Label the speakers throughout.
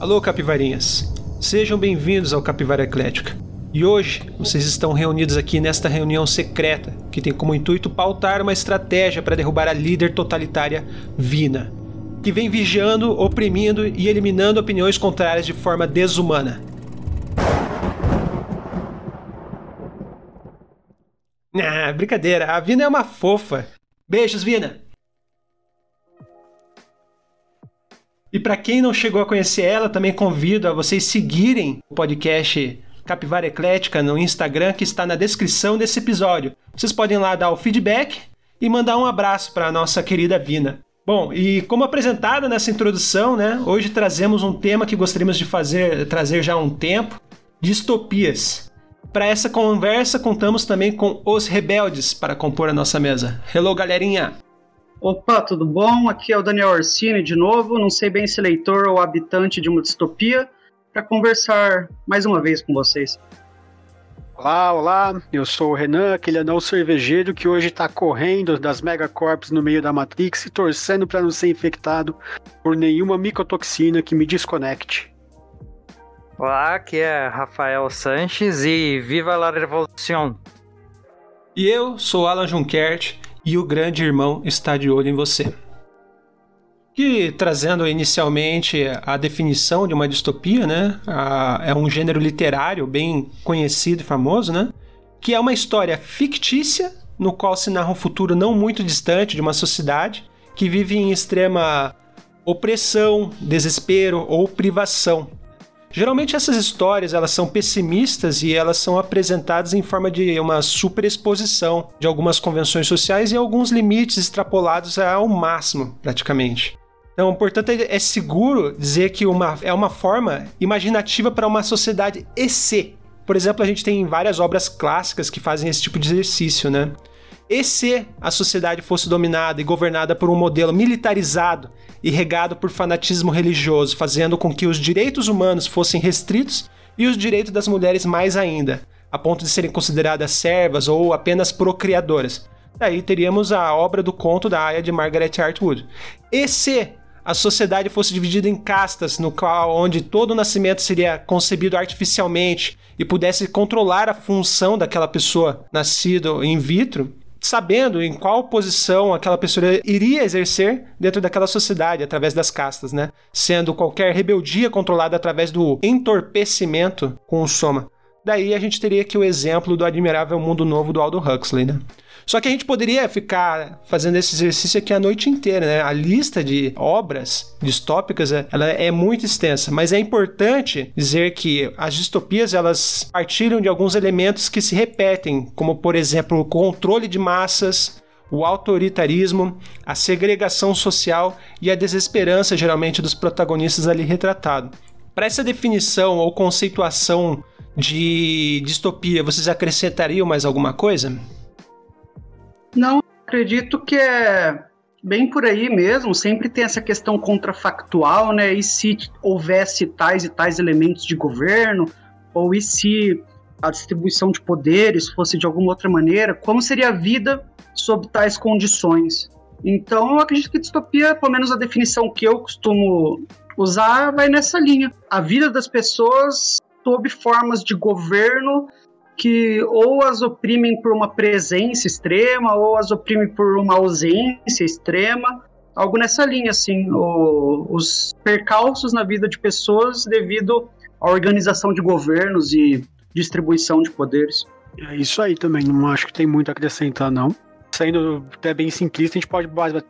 Speaker 1: Alô, capivarinhas! Sejam bem-vindos ao Capivara Eclética. E hoje vocês estão reunidos aqui nesta reunião secreta que tem como intuito pautar uma estratégia para derrubar a líder totalitária Vina, que vem vigiando, oprimindo e eliminando opiniões contrárias de forma desumana. Ah, brincadeira, a Vina é uma fofa. Beijos, Vina! E para quem não chegou a conhecer ela, também convido a vocês seguirem o podcast Capivara Eclética no Instagram, que está na descrição desse episódio. Vocês podem lá dar o feedback e mandar um abraço para a nossa querida Vina. Bom, e como apresentado nessa introdução, né, hoje trazemos um tema que gostaríamos de fazer, trazer já há um tempo, distopias. Para essa conversa, contamos também com os rebeldes para compor a nossa mesa. Hello, galerinha!
Speaker 2: Opa, tudo bom? Aqui é o Daniel Orsini de novo. Não sei bem se leitor ou habitante de uma distopia, para conversar mais uma vez com vocês.
Speaker 3: Olá, olá, eu sou o Renan, aquele anão cervejeiro que hoje está correndo das megacorps no meio da Matrix e torcendo para não ser infectado por nenhuma micotoxina que me desconecte.
Speaker 4: Olá, aqui é Rafael Sanches e viva la revolução!
Speaker 1: E eu sou Alan Junkert e o grande irmão está de olho em você. Que trazendo inicialmente a definição de uma distopia, né? A, é um gênero literário bem conhecido e famoso, né? Que é uma história fictícia no qual se narra um futuro não muito distante de uma sociedade que vive em extrema opressão, desespero ou privação Geralmente essas histórias elas são pessimistas e elas são apresentadas em forma de uma superexposição de algumas convenções sociais e alguns limites extrapolados ao máximo, praticamente. Então, portanto, é seguro dizer que uma, é uma forma imaginativa para uma sociedade EC. Por exemplo, a gente tem várias obras clássicas que fazem esse tipo de exercício, né? E se a sociedade fosse dominada e governada por um modelo militarizado e regado por fanatismo religioso, fazendo com que os direitos humanos fossem restritos e os direitos das mulheres mais ainda, a ponto de serem consideradas servas ou apenas procriadoras. Daí teríamos a obra do conto da Aya de Margaret Atwood. E se a sociedade fosse dividida em castas, no qual onde todo nascimento seria concebido artificialmente e pudesse controlar a função daquela pessoa nascido in vitro, sabendo em qual posição aquela pessoa iria exercer dentro daquela sociedade, através das castas, né? Sendo qualquer rebeldia controlada através do entorpecimento com o soma. Daí a gente teria aqui o exemplo do admirável mundo novo do Aldo Huxley, né? Só que a gente poderia ficar fazendo esse exercício aqui a noite inteira, né? A lista de obras distópicas, é, ela é muito extensa, mas é importante dizer que as distopias, elas partilham de alguns elementos que se repetem, como por exemplo, o controle de massas, o autoritarismo, a segregação social e a desesperança, geralmente, dos protagonistas ali retratados. Para essa definição ou conceituação de distopia, vocês acrescentariam mais alguma coisa?
Speaker 2: Não, acredito que é bem por aí mesmo. Sempre tem essa questão contrafactual, né? E se houvesse tais e tais elementos de governo, ou e se a distribuição de poderes fosse de alguma outra maneira, como seria a vida sob tais condições? Então, eu acredito que distopia, pelo menos a definição que eu costumo usar, vai nessa linha. A vida das pessoas sob formas de governo que ou as oprimem por uma presença extrema ou as oprimem por uma ausência extrema, algo nessa linha, assim, o, os percalços na vida de pessoas devido à organização de governos e distribuição de poderes.
Speaker 3: É isso aí também, não acho que tem muito a acrescentar, não sendo até bem simplista, a gente pode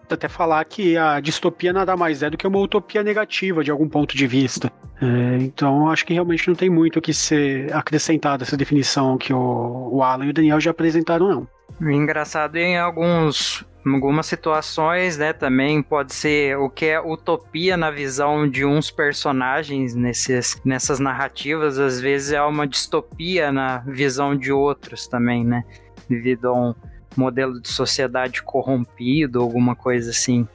Speaker 3: até falar que a distopia nada mais é do que uma utopia negativa de algum ponto de vista. É, então, acho que realmente não tem muito o que ser acrescentado essa definição que o, o Alan e o Daniel já apresentaram, não.
Speaker 4: Engraçado em alguns algumas situações, né, também pode ser o que é utopia na visão de uns personagens nesses, nessas narrativas, às vezes é uma distopia na visão de outros também, né, devido a um modelo de sociedade corrompido, alguma coisa assim.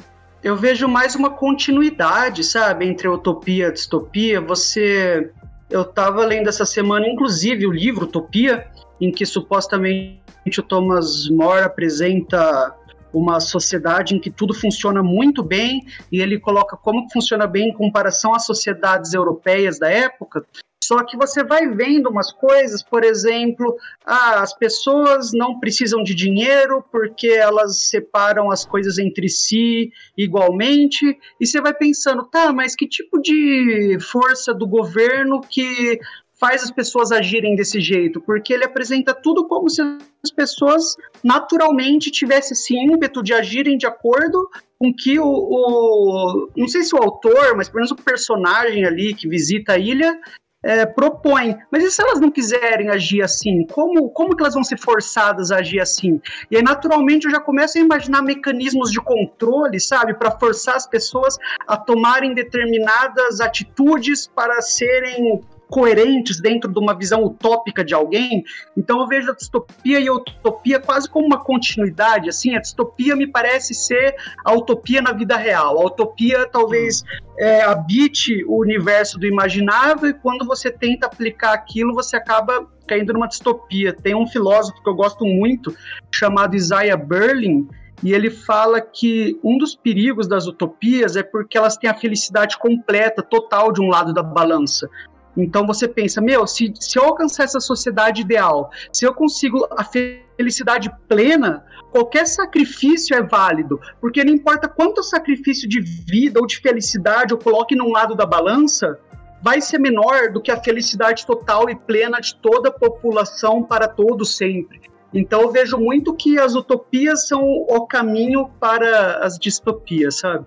Speaker 2: Eu vejo mais uma continuidade, sabe, entre utopia e distopia. Você. Eu estava lendo essa semana, inclusive, o livro Utopia, em que supostamente o Thomas More apresenta uma sociedade em que tudo funciona muito bem, e ele coloca como funciona bem em comparação às sociedades europeias da época. Só que você vai vendo umas coisas, por exemplo, ah, as pessoas não precisam de dinheiro porque elas separam as coisas entre si igualmente, e você vai pensando, tá, mas que tipo de força do governo que faz as pessoas agirem desse jeito, porque ele apresenta tudo como se as pessoas naturalmente tivessem esse ímpeto de agirem de acordo com que o, o, não sei se o autor, mas pelo menos o personagem ali que visita a ilha é, propõe. Mas e se elas não quiserem agir assim? Como, como que elas vão ser forçadas a agir assim? E aí, naturalmente, eu já começo a imaginar mecanismos de controle, sabe, para forçar as pessoas a tomarem determinadas atitudes para serem coerentes dentro de uma visão utópica de alguém. Então eu vejo a distopia e a utopia quase como uma continuidade. Assim, a distopia me parece ser a utopia na vida real. A utopia talvez é, habite o universo do imaginável e quando você tenta aplicar aquilo, você acaba caindo numa distopia. Tem um filósofo que eu gosto muito chamado Isaiah Berlin e ele fala que um dos perigos das utopias é porque elas têm a felicidade completa, total de um lado da balança. Então você pensa, meu, se, se eu alcançar essa sociedade ideal, se eu consigo a felicidade plena, qualquer sacrifício é válido, porque não importa quanto sacrifício de vida ou de felicidade eu coloque num lado da balança, vai ser menor do que a felicidade total e plena de toda a população para todo sempre. Então eu vejo muito que as utopias são o caminho para as distopias, sabe?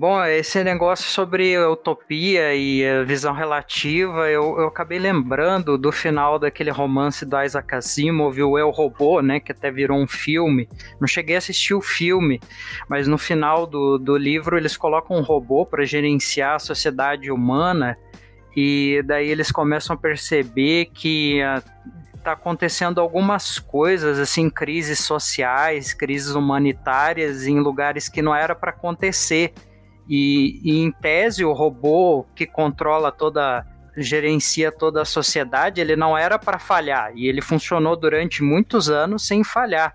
Speaker 4: Bom, esse negócio sobre utopia e visão relativa, eu, eu acabei lembrando do final daquele romance do Isaac Asimov, o Eu Robô, né, que até virou um filme. Não cheguei a assistir o filme, mas no final do, do livro eles colocam um robô para gerenciar a sociedade humana e daí eles começam a perceber que uh, tá acontecendo algumas coisas, assim, crises sociais, crises humanitárias em lugares que não era para acontecer. E, e em tese, o robô que controla toda gerencia toda a sociedade, ele não era para falhar e ele funcionou durante muitos anos sem falhar.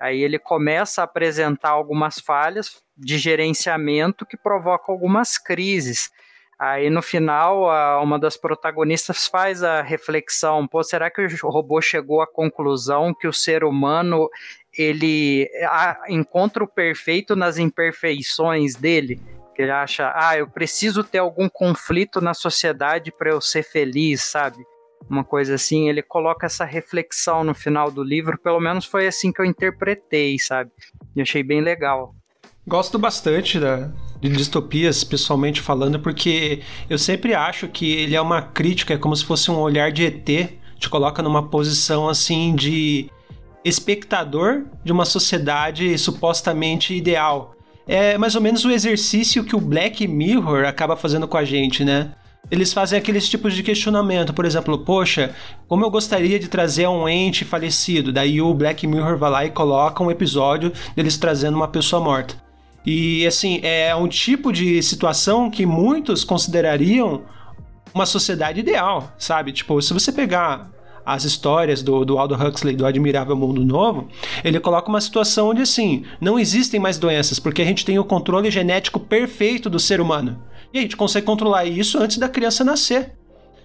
Speaker 4: Aí ele começa a apresentar algumas falhas de gerenciamento que provocam algumas crises. Aí no final, uma das protagonistas faz a reflexão: pô, será que o robô chegou à conclusão que o ser humano ele encontra o perfeito nas imperfeições dele? Ele acha, ah, eu preciso ter algum conflito na sociedade para eu ser feliz, sabe? Uma coisa assim, ele coloca essa reflexão no final do livro, pelo menos foi assim que eu interpretei, sabe? E achei bem legal.
Speaker 1: Gosto bastante da, de distopias, pessoalmente falando, porque eu sempre acho que ele é uma crítica, é como se fosse um olhar de ET, te coloca numa posição assim de espectador de uma sociedade supostamente ideal é mais ou menos o exercício que o Black Mirror acaba fazendo com a gente, né? Eles fazem aqueles tipos de questionamento, por exemplo, poxa, como eu gostaria de trazer um ente falecido? Daí o Black Mirror vai lá e coloca um episódio deles trazendo uma pessoa morta. E assim, é um tipo de situação que muitos considerariam uma sociedade ideal, sabe? Tipo, se você pegar as histórias do, do Aldo Huxley, do Admirável Mundo Novo, ele coloca uma situação onde, assim, não existem mais doenças, porque a gente tem o controle genético perfeito do ser humano. E a gente consegue controlar isso antes da criança nascer.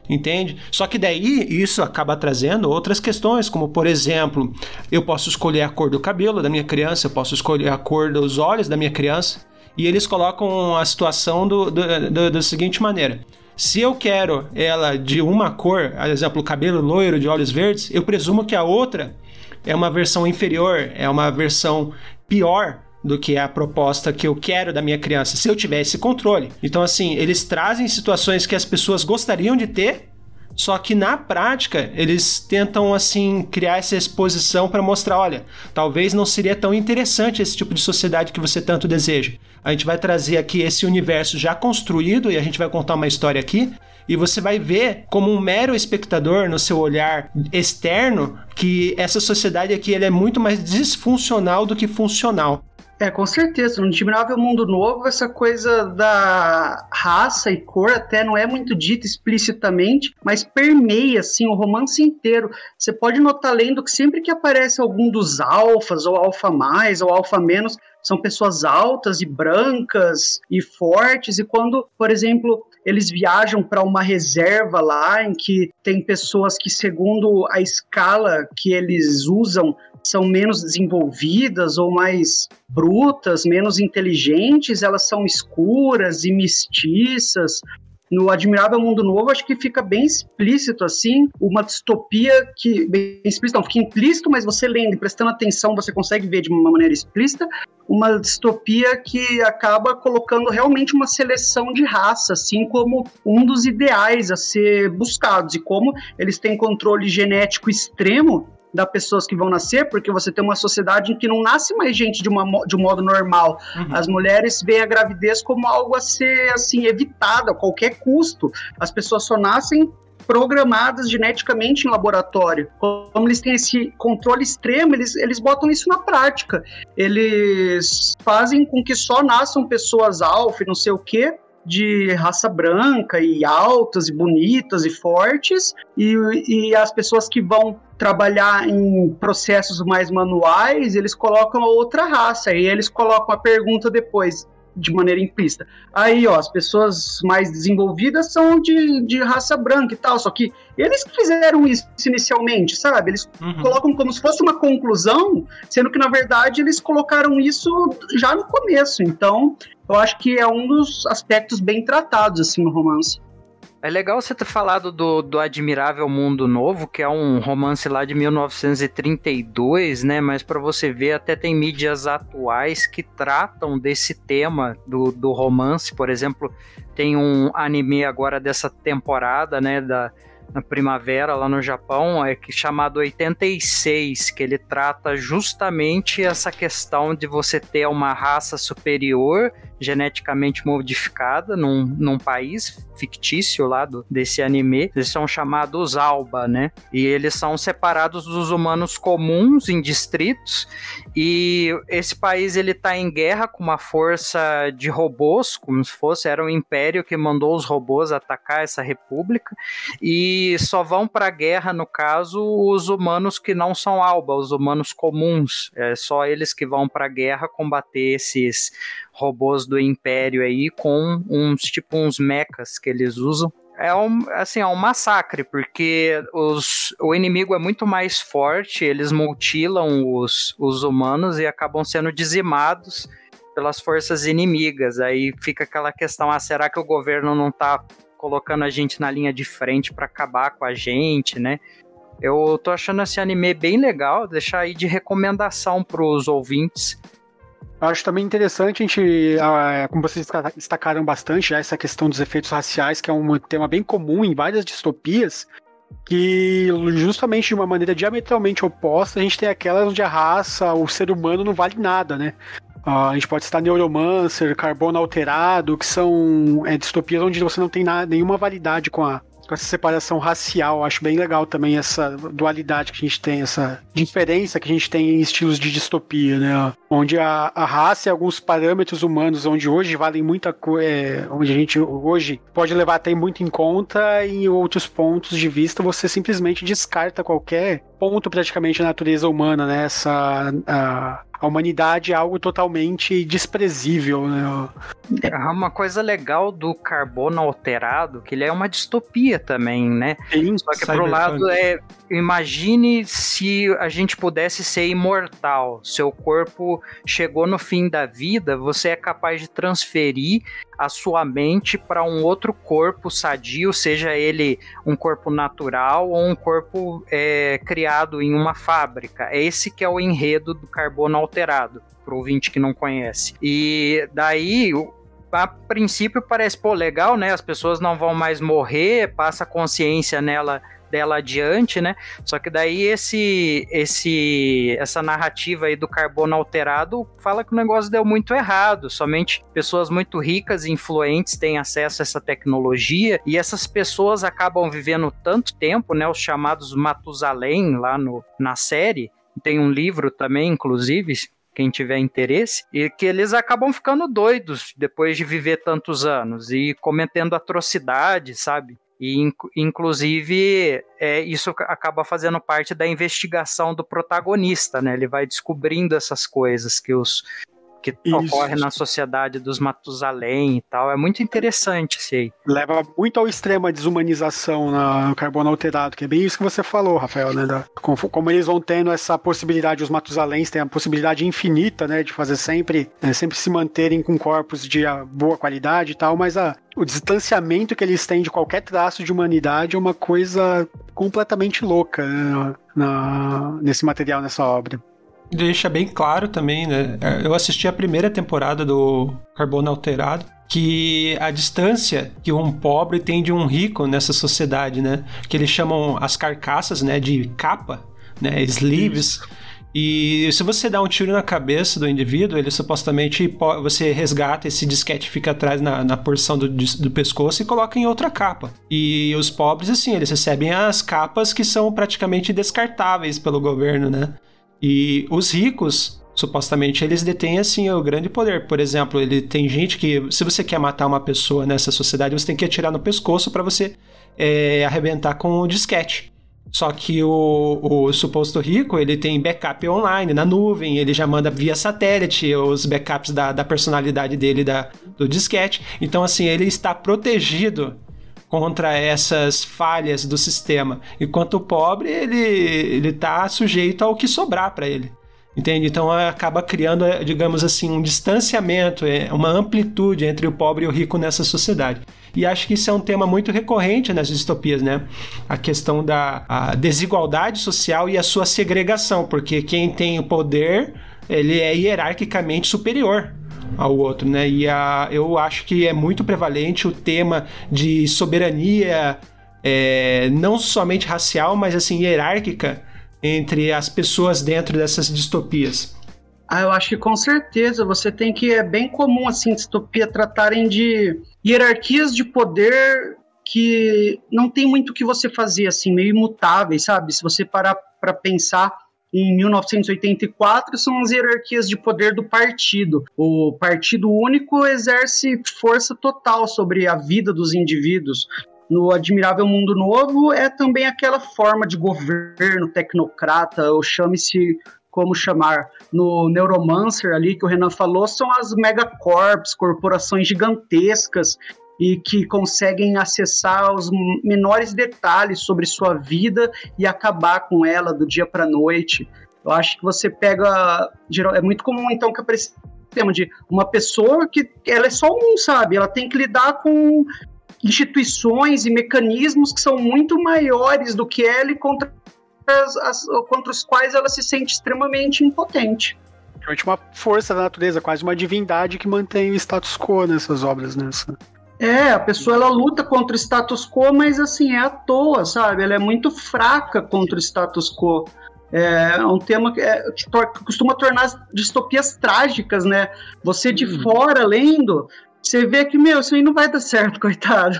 Speaker 1: Entende? Só que daí isso acaba trazendo outras questões, como por exemplo, eu posso escolher a cor do cabelo da minha criança, eu posso escolher a cor dos olhos da minha criança, e eles colocam a situação do, do, do, da seguinte maneira: se eu quero ela de uma cor, por exemplo, cabelo loiro de olhos verdes, eu presumo que a outra é uma versão inferior, é uma versão pior do que a proposta que eu quero da minha criança, se eu tivesse controle. Então, assim, eles trazem situações que as pessoas gostariam de ter, só que na prática eles tentam assim criar essa exposição para mostrar, olha, talvez não seria tão interessante esse tipo de sociedade que você tanto deseja. A gente vai trazer aqui esse universo já construído e a gente vai contar uma história aqui e você vai ver como um mero espectador no seu olhar externo que essa sociedade aqui ela é muito mais disfuncional do que funcional.
Speaker 2: É, com certeza. No Admirável Mundo Novo, essa coisa da raça e cor até não é muito dita explicitamente, mas permeia, assim, o romance inteiro. Você pode notar lendo que sempre que aparece algum dos alfas, ou alfa mais, ou alfa menos, são pessoas altas e brancas e fortes, e quando, por exemplo, eles viajam para uma reserva lá em que tem pessoas que, segundo a escala que eles usam, são menos desenvolvidas ou mais brutas, menos inteligentes, elas são escuras e mestiças. No Admirável Mundo Novo, acho que fica bem explícito, assim, uma distopia que. Bem explícito, não, fica implícito, mas você lendo e prestando atenção, você consegue ver de uma maneira explícita. Uma distopia que acaba colocando realmente uma seleção de raça, assim como um dos ideais a ser buscados. E como eles têm controle genético extremo, das pessoas que vão nascer, porque você tem uma sociedade em que não nasce mais gente de, uma, de um modo normal. Uhum. As mulheres veem a gravidez como algo a ser assim evitado a qualquer custo. As pessoas só nascem programadas geneticamente em laboratório. Como eles têm esse controle extremo, eles, eles botam isso na prática. Eles fazem com que só nasçam pessoas alfa e não sei o quê, de raça branca e altas e bonitas e fortes, e, e as pessoas que vão trabalhar em processos mais manuais, eles colocam outra raça, e eles colocam a pergunta depois, de maneira implícita. Aí, ó, as pessoas mais desenvolvidas são de, de raça branca e tal, só que eles fizeram isso inicialmente, sabe? Eles uhum. colocam como se fosse uma conclusão, sendo que, na verdade, eles colocaram isso já no começo. Então, eu acho que é um dos aspectos bem tratados, assim, no romance.
Speaker 4: É legal você ter falado do, do Admirável Mundo Novo, que é um romance lá de 1932, né? Mas para você ver, até tem mídias atuais que tratam desse tema do, do romance. Por exemplo, tem um anime agora dessa temporada, né? Da, na primavera lá no Japão, é que chamado 86, que ele trata justamente essa questão de você ter uma raça superior geneticamente modificada num, num país fictício lá do, desse anime. Eles são chamados Alba, né? E eles são separados dos humanos comuns em distritos. E esse país ele tá em guerra com uma força de robôs, como se fosse era um império que mandou os robôs atacar essa república. E só vão para a guerra, no caso, os humanos que não são Alba, os humanos comuns. É só eles que vão para a guerra combater esses robôs do Império aí com uns tipo uns mechas que eles usam. É um, assim, é um massacre, porque os, o inimigo é muito mais forte, eles mutilam os, os humanos e acabam sendo dizimados pelas forças inimigas. Aí fica aquela questão: ah, será que o governo não está colocando a gente na linha de frente para acabar com a gente, né? Eu tô achando esse anime bem legal, deixar aí de recomendação para os ouvintes.
Speaker 3: Eu acho também interessante a gente, ah, como vocês destacaram bastante, essa questão dos efeitos raciais, que é um tema bem comum em várias distopias, que justamente de uma maneira diametralmente oposta, a gente tem aquelas onde a raça, o ser humano não vale nada, né? Uh, a gente pode citar Neuromancer, Carbono Alterado, que são é, distopias onde você não tem nada, nenhuma validade com a, com essa separação racial. Acho bem legal também essa dualidade que a gente tem, essa diferença que a gente tem em estilos de distopia, né? Onde a, a raça e alguns parâmetros humanos, onde hoje valem muita coisa, é, onde a gente hoje pode levar até muito em conta, e em outros pontos de vista você simplesmente descarta qualquer ponto praticamente da natureza humana, né? Essa, a, a humanidade é algo totalmente desprezível, né?
Speaker 4: É uma coisa legal do carbono alterado, que ele é uma distopia também, né? Sim, Só que pro lado é, imagine se a gente pudesse ser imortal. Seu corpo chegou no fim da vida, você é capaz de transferir a sua mente para um outro corpo sadio, seja ele um corpo natural ou um corpo é, criado em uma fábrica. É esse que é o enredo do carbono alterado, para o ouvinte que não conhece. E daí a princípio parece, pô, legal, né? As pessoas não vão mais morrer, passa consciência nela dela adiante, né? Só que daí esse esse essa narrativa aí do carbono alterado fala que o negócio deu muito errado. Somente pessoas muito ricas e influentes têm acesso a essa tecnologia e essas pessoas acabam vivendo tanto tempo, né? Os chamados Matusalém lá no, na série. Tem um livro também, inclusive, quem tiver interesse, e que eles acabam ficando doidos depois de viver tantos anos e cometendo atrocidades, sabe? E, inclusive, é, isso acaba fazendo parte da investigação do protagonista, né? Ele vai descobrindo essas coisas que os, que Isso. ocorre na sociedade dos Matusalém e tal. É muito interessante isso aí.
Speaker 3: Leva muito ao extremo a desumanização no carbono alterado, que é bem isso que você falou, Rafael, né? Da, como, como, eles vão tendo essa possibilidade, os Matusaléns têm a possibilidade infinita, né, de fazer sempre, né, sempre se manterem com corpos de ah, boa qualidade e tal, mas a, o distanciamento que eles têm de qualquer traço de humanidade é uma coisa completamente louca né, na, nesse material, nessa obra
Speaker 1: deixa bem claro também, né? Eu assisti a primeira temporada do Carbono Alterado, que a distância que um pobre tem de um rico nessa sociedade, né? Que eles chamam as carcaças, né, de capa, né, sleeves. E se você dá um tiro na cabeça do indivíduo, ele supostamente você resgata esse disquete fica atrás na, na porção do, do pescoço e coloca em outra capa. E os pobres, assim, eles recebem as capas que são praticamente descartáveis pelo governo, né? E os ricos, supostamente, eles detêm assim o grande poder. Por exemplo, ele tem gente que, se você quer matar uma pessoa nessa sociedade, você tem que atirar no pescoço para você é, arrebentar com o disquete. Só que o, o, suposto rico, ele tem backup online, na nuvem, ele já manda via satélite os backups da, da personalidade dele, da, do disquete. Então, assim, ele está protegido contra essas falhas do sistema. Enquanto o pobre, ele ele tá sujeito ao que sobrar para ele. Entende? Então acaba criando, digamos assim, um distanciamento, é, uma amplitude entre o pobre e o rico nessa sociedade. E acho que isso é um tema muito recorrente nas distopias, né? A questão da a desigualdade social e a sua segregação, porque quem tem o poder, ele é hierarquicamente superior ao outro, né? E a, eu acho que é muito prevalente o tema de soberania, é, não somente racial, mas assim hierárquica entre as pessoas dentro dessas distopias.
Speaker 2: Ah, eu acho que com certeza você tem que é bem comum assim distopia tratarem de hierarquias de poder que não tem muito o que você fazer assim, meio imutáveis, sabe? Se você parar para pensar em 1984 são as hierarquias de poder do partido. O partido único exerce força total sobre a vida dos indivíduos. No Admirável Mundo Novo é também aquela forma de governo tecnocrata, ou chame-se como chamar. No Neuromancer ali que o Renan falou, são as megacorps, corporações gigantescas e que conseguem acessar os menores detalhes sobre sua vida e acabar com ela do dia para noite. Eu acho que você pega. É muito comum, então, que apareça tema de uma pessoa que ela é só um, sabe? Ela tem que lidar com instituições e mecanismos que são muito maiores do que ela e contra, as, as, contra os quais ela se sente extremamente impotente.
Speaker 3: Uma força da natureza, quase uma divindade que mantém o status quo nessas obras, nessa. Né?
Speaker 2: É, a pessoa ela luta contra o status quo, mas assim, é à toa, sabe? Ela é muito fraca contra o status quo. É um tema que, é, que, costuma tornar distopias trágicas, né? Você de hum. fora lendo, você vê que, meu, isso aí não vai dar certo, coitado.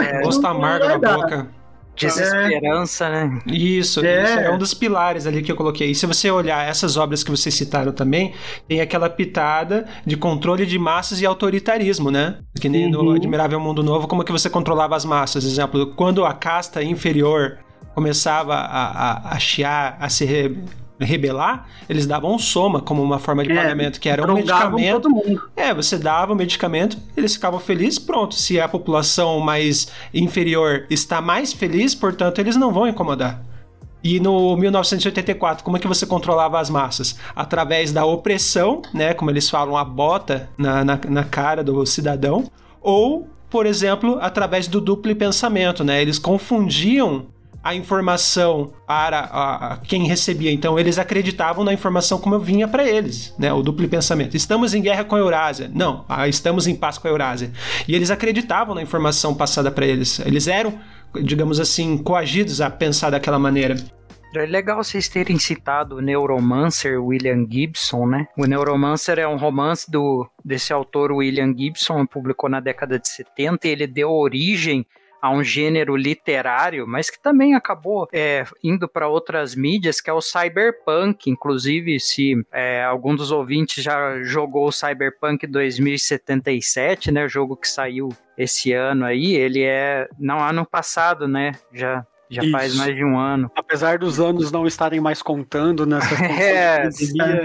Speaker 1: É, gosto amargo na boca.
Speaker 4: Desesperança, é. né?
Speaker 1: Isso, é. isso é um dos pilares ali que eu coloquei. E se você olhar essas obras que vocês citaram também, tem aquela pitada de controle de massas e autoritarismo, né? Que nem uhum. no Admirável Mundo Novo, como que você controlava as massas. Exemplo, quando a casta inferior começava a, a, a chiar, a se rebelar, eles davam um soma como uma forma de é, pagamento, que era um medicamento. É, você dava o medicamento, eles ficavam felizes, pronto. Se a população mais inferior está mais feliz, portanto, eles não vão incomodar. E no 1984, como é que você controlava as massas? Através da opressão, né? Como eles falam, a bota na, na, na cara do cidadão, ou, por exemplo, através do duplo pensamento, né? Eles confundiam a informação para a, a quem recebia. Então, eles acreditavam na informação como vinha para eles, né? O duplo pensamento. Estamos em guerra com a Eurásia. Não, ah, estamos em paz com a Eurásia. E eles acreditavam na informação passada para eles. Eles eram, digamos assim, coagidos a pensar daquela maneira.
Speaker 4: É legal vocês terem citado o Neuromancer William Gibson, né? O Neuromancer é um romance do, desse autor William Gibson, publicou na década de 70 e ele deu origem a um gênero literário, mas que também acabou é, indo para outras mídias, que é o cyberpunk. Inclusive, se é, algum dos ouvintes já jogou o Cyberpunk 2077, né, o jogo que saiu esse ano aí, ele é não ano passado, né? Já já Isso. faz mais de um ano.
Speaker 3: Apesar dos anos não estarem mais contando nessa é,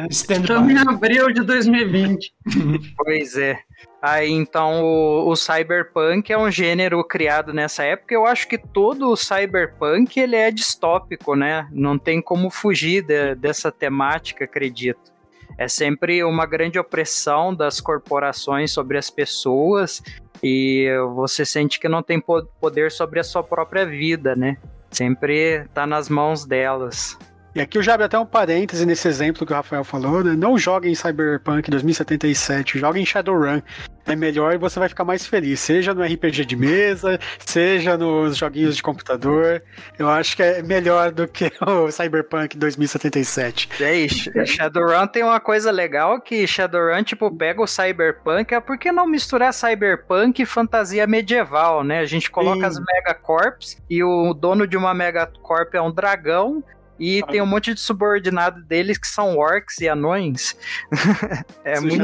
Speaker 2: Estamos em abril de 2020.
Speaker 4: pois é. Aí então o, o, cyberpunk é um gênero criado nessa época. Eu acho que todo o cyberpunk ele é distópico, né? Não tem como fugir de, dessa temática, acredito. É sempre uma grande opressão das corporações sobre as pessoas e você sente que não tem poder sobre a sua própria vida, né? Sempre tá nas mãos delas.
Speaker 3: E aqui eu já abro até um parêntese nesse exemplo que o Rafael falou, né? Não joguem Cyberpunk 2077, joguem Shadowrun. É melhor e você vai ficar mais feliz, seja no RPG de mesa, seja nos joguinhos de computador. Eu acho que é melhor do que o Cyberpunk 2077.
Speaker 4: É isso. Shadowrun tem uma coisa legal que Shadowrun, tipo, pega o Cyberpunk, é por que não misturar Cyberpunk e fantasia medieval, né? A gente coloca Sim. as Megacorps e o dono de uma Megacorp é um dragão e tem um monte de subordinado deles que são orcs e anões.
Speaker 3: é muito.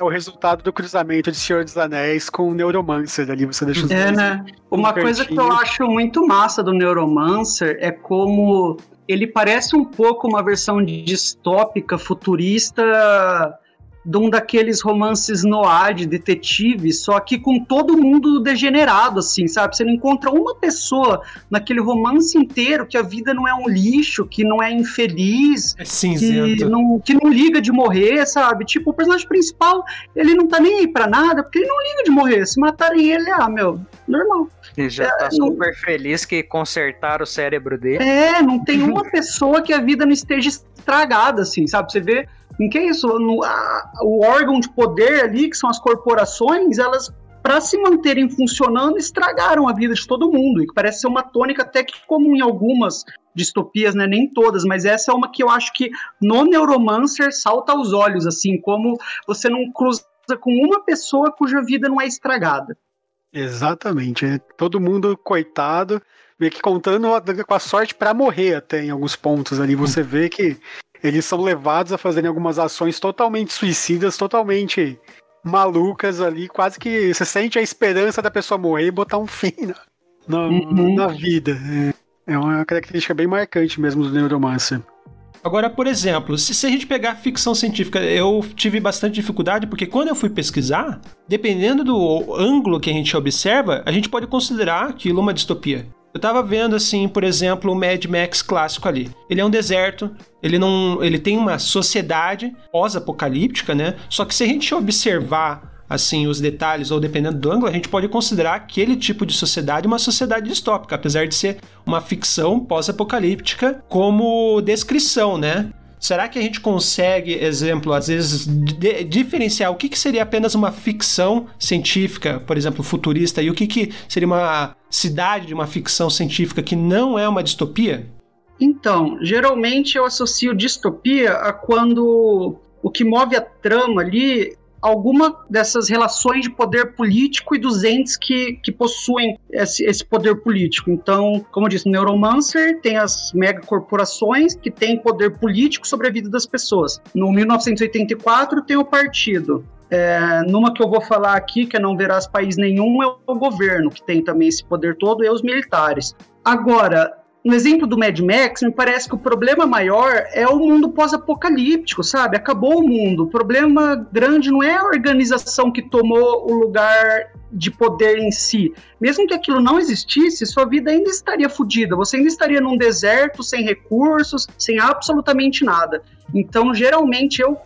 Speaker 3: É o resultado do cruzamento de Senhor dos Anéis com o Neuromancer ali. Você deixa os
Speaker 2: É, né? Uma coisa que eu acho muito massa do Neuromancer é como ele parece um pouco uma versão distópica, futurista de um daqueles romances noir de detetive, só que com todo mundo degenerado, assim, sabe? Você não encontra uma pessoa naquele romance inteiro que a vida não é um lixo, que não é infeliz,
Speaker 1: é cinzento.
Speaker 2: Que, não, que não liga de morrer, sabe? Tipo, o personagem principal, ele não tá nem aí pra nada, porque ele não liga de morrer. Se matarem ele, ah, meu, normal.
Speaker 4: Ele já é, tá super não... feliz que consertaram o cérebro dele.
Speaker 2: É, não tem uma pessoa que a vida não esteja estragada, assim, sabe? Você vê em que é isso? No, a, o órgão de poder ali, que são as corporações, elas para se manterem funcionando, estragaram a vida de todo mundo. E que parece ser uma tônica até que comum em algumas distopias, né? Nem todas, mas essa é uma que eu acho que no Neuromancer salta aos olhos, assim, como você não cruza com uma pessoa cuja vida não é estragada.
Speaker 3: Exatamente. É todo mundo coitado, meio que contando com a sorte para morrer até em alguns pontos ali. Você vê que eles são levados a fazerem algumas ações totalmente suicidas, totalmente malucas ali, quase que você sente a esperança da pessoa morrer e botar um fim na, na, uhum. na vida. É, é, uma característica bem marcante mesmo do Neuromancer.
Speaker 1: Agora, por exemplo, se, se, a gente pegar ficção científica, eu tive bastante dificuldade porque quando eu fui pesquisar, dependendo do ângulo que a gente observa, a gente pode considerar aquilo uma distopia. Eu tava vendo assim, por exemplo, o Mad Max clássico ali. Ele é um deserto, ele não, ele tem uma sociedade pós-apocalíptica, né? Só que se a gente observar assim os detalhes ou dependendo do ângulo, a gente pode considerar aquele tipo de sociedade uma sociedade distópica, apesar de ser uma ficção pós-apocalíptica como descrição, né? Será que a gente consegue, exemplo, às vezes, diferenciar o que, que seria apenas uma ficção científica, por exemplo, futurista, e o que, que seria uma cidade de uma ficção científica que não é uma distopia?
Speaker 2: Então, geralmente eu associo distopia a quando o que move a trama ali alguma dessas relações de poder político e dos entes que, que possuem esse, esse poder político. Então, como eu disse, no Neuromancer tem as megacorporações que têm poder político sobre a vida das pessoas. No 1984 tem o partido. É, numa que eu vou falar aqui, que é não verás país nenhum, é o governo, que tem também esse poder todo, e os militares. Agora, no exemplo do Mad Max, me parece que o problema maior é o mundo pós-apocalíptico, sabe? Acabou o mundo. O problema grande não é a organização que tomou o lugar de poder em si. Mesmo que aquilo não existisse, sua vida ainda estaria fodida. Você ainda estaria num deserto, sem recursos, sem absolutamente nada. Então, geralmente, eu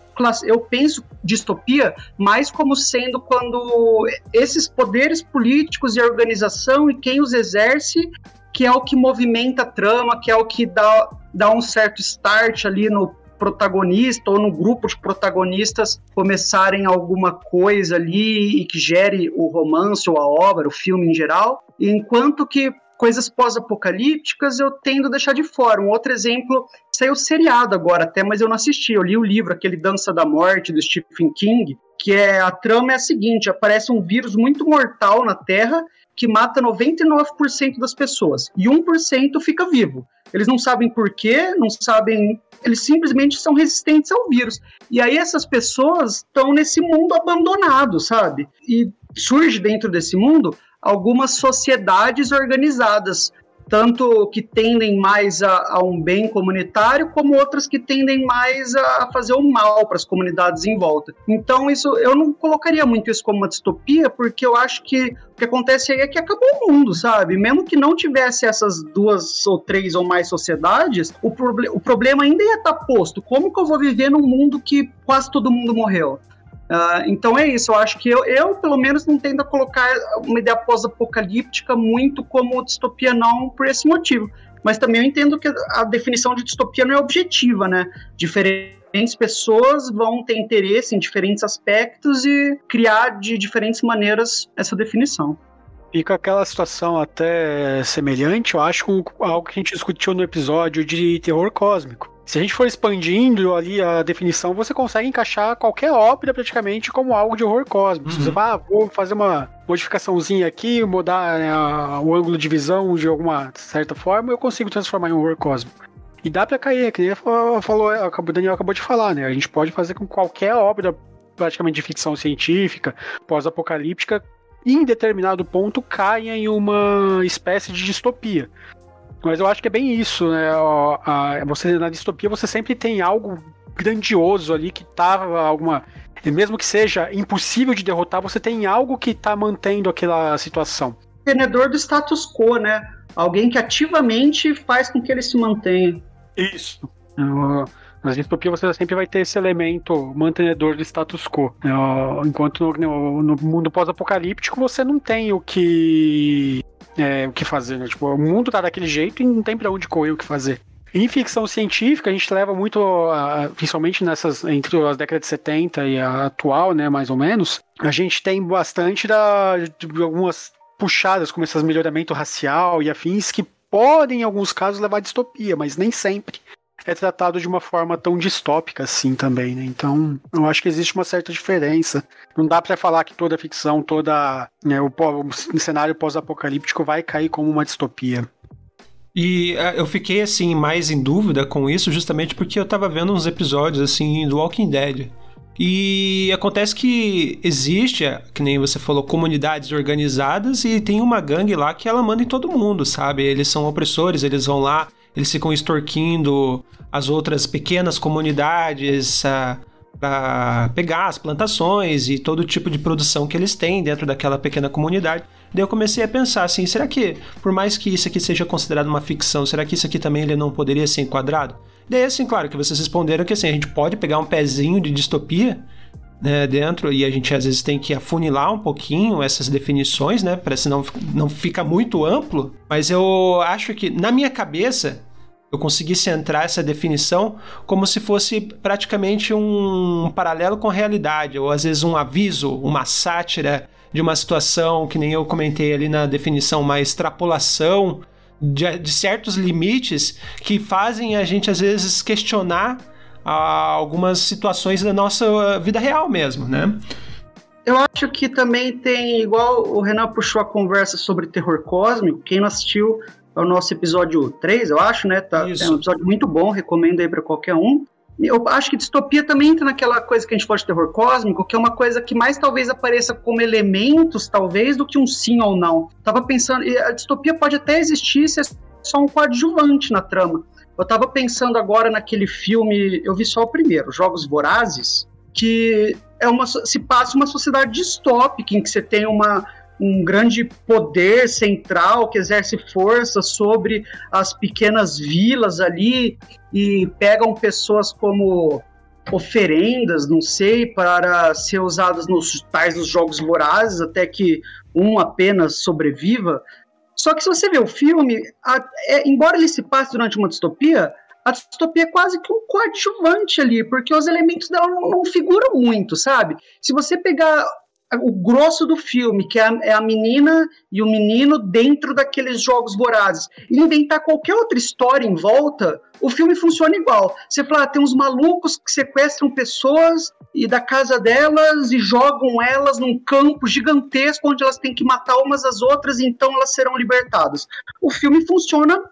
Speaker 2: eu penso distopia mais como sendo quando esses poderes políticos e organização e quem os exerce que é o que movimenta a trama, que é o que dá, dá um certo start ali no protagonista ou no grupo de protagonistas começarem alguma coisa ali e que gere o romance ou a obra, o filme em geral, enquanto que coisas pós-apocalípticas eu tendo a deixar de fora. Um outro exemplo, saiu seriado agora até, mas eu não assisti. Eu li o livro, aquele Dança da Morte, do Stephen King, que é a trama é a seguinte: aparece um vírus muito mortal na Terra que mata 99% das pessoas e 1% fica vivo. Eles não sabem por quê, não sabem. Eles simplesmente são resistentes ao vírus. E aí essas pessoas estão nesse mundo abandonado, sabe? E surge dentro desse mundo algumas sociedades organizadas tanto que tendem mais a, a, um bem comunitário, como outras que tendem mais a fazer o mal para as comunidades em volta. Então, isso eu não colocaria muito isso como uma distopia, porque eu acho que o que acontece aí é que acabou o mundo, sabe? Mesmo que não tivesse essas duas ou três ou mais sociedades, o, proble o problema ainda ia estar posto. Como que eu vou viver num mundo que quase todo mundo morreu? Uh, então é isso, eu acho que eu, eu, pelo menos, não tendo a colocar uma ideia pós-apocalíptica muito como distopia, não por esse motivo. Mas também eu entendo que a definição de distopia não é objetiva, né? Diferentes pessoas vão ter interesse em diferentes aspectos e criar de diferentes maneiras essa definição.
Speaker 3: Fica aquela situação até semelhante, eu acho, com algo que a gente discutiu no episódio de terror cósmico se a gente for expandindo ali a definição, você consegue encaixar qualquer ópera praticamente como algo de horror cósmico. Uhum. Se você fala, ah, vou fazer uma modificaçãozinha aqui, mudar né, o ângulo de visão de alguma certa forma, eu consigo transformar em um horror cósmico. E dá para cair, que ele falou, o Daniel acabou de falar, né? A gente pode fazer com qualquer obra praticamente de ficção científica, pós-apocalíptica, em determinado ponto caia em uma espécie de distopia. Mas eu acho que é bem isso, né? Você na distopia você sempre tem algo grandioso ali que tá alguma mesmo que seja impossível de derrotar, você tem algo que tá mantendo aquela situação.
Speaker 2: Tenedor do status quo, né? Alguém que ativamente faz com que ele se mantenha.
Speaker 3: Isso. Na distopia você sempre vai ter esse elemento mantenedor do status quo. Enquanto no, no mundo pós-apocalíptico você não tem o que é, o que fazer, né? Tipo, o mundo tá daquele jeito e não tem pra onde correr o que fazer. Em ficção científica, a gente leva muito, principalmente nessas, entre as décadas de 70 e a atual, né, mais ou menos, a gente tem bastante da, de algumas puxadas, como esses melhoramento racial e afins, que podem, em alguns casos, levar a distopia, mas nem sempre é tratado de uma forma tão distópica assim também, né? Então, eu acho que existe uma certa diferença. Não dá para falar que toda ficção, toda né, o, o cenário pós-apocalíptico vai cair como uma distopia.
Speaker 1: E uh, eu fiquei assim mais em dúvida com isso justamente porque eu tava vendo uns episódios assim do Walking Dead. E acontece que existe, que nem você falou, comunidades organizadas e tem uma gangue lá que ela manda em todo mundo, sabe? Eles são opressores, eles vão lá, eles ficam extorquindo as outras pequenas comunidades uh, para pegar as plantações e todo tipo de produção que eles têm dentro daquela pequena comunidade. Daí eu comecei a pensar assim, será que, por mais que isso aqui seja considerado uma ficção, será que isso aqui também ele não poderia ser enquadrado? Daí assim, claro, que vocês responderam que assim, a gente pode pegar um pezinho de distopia né, dentro e a gente às vezes tem que afunilar um pouquinho essas definições, né, para senão não fica muito amplo. Mas eu acho que na minha cabeça eu consegui centrar essa definição como se fosse praticamente um paralelo com a realidade, ou às vezes um aviso, uma sátira de uma situação que nem eu comentei ali na definição, uma extrapolação de, de certos limites que fazem a gente às vezes questionar ah, algumas situações da nossa vida real mesmo, né?
Speaker 2: Eu acho que também tem, igual o Renan puxou a conversa sobre terror cósmico, quem não assistiu é o nosso episódio 3, eu acho, né? Tá, é um episódio muito bom, recomendo aí para qualquer um. Eu acho que distopia também entra naquela coisa que a gente fala de terror cósmico, que é uma coisa que mais talvez apareça como elementos, talvez, do que um sim ou não. Tava pensando, a distopia pode até existir se é só um coadjuvante na trama. Eu tava pensando agora naquele filme, eu vi só o primeiro, Jogos Vorazes, que é uma, se passa uma sociedade distópica em que você tem uma um grande poder central que exerce força sobre as pequenas vilas ali e pegam pessoas como oferendas, não sei, para ser usadas nos tais dos jogos vorazes até que um apenas sobreviva. Só que se você vê o filme, a, é, embora ele se passe durante uma distopia, a distopia é quase que um coadjuvante ali, porque os elementos dela não, não figuram muito, sabe? Se você pegar o grosso do filme, que é a, é a, menina e o menino dentro daqueles jogos vorazes, e inventar qualquer outra história em volta, o filme funciona igual. Você fala, ah, tem uns malucos que sequestram pessoas e da casa delas e jogam elas num campo gigantesco onde elas têm que matar umas às outras e então elas serão libertadas. O filme funciona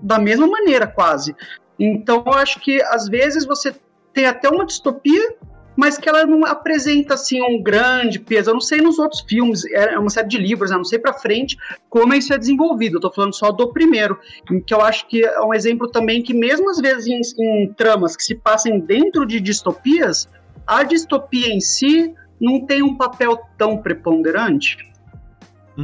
Speaker 2: da mesma maneira, quase. Então, eu acho que às vezes você tem até uma distopia mas que ela não apresenta assim um grande peso. Eu não sei nos outros filmes, é, é uma série de livros, né? não sei para frente como isso é desenvolvido. Eu tô falando só do primeiro, que eu acho que é um exemplo também que mesmo às vezes em, em tramas que se passem dentro de distopias, a distopia em si não tem um papel tão preponderante.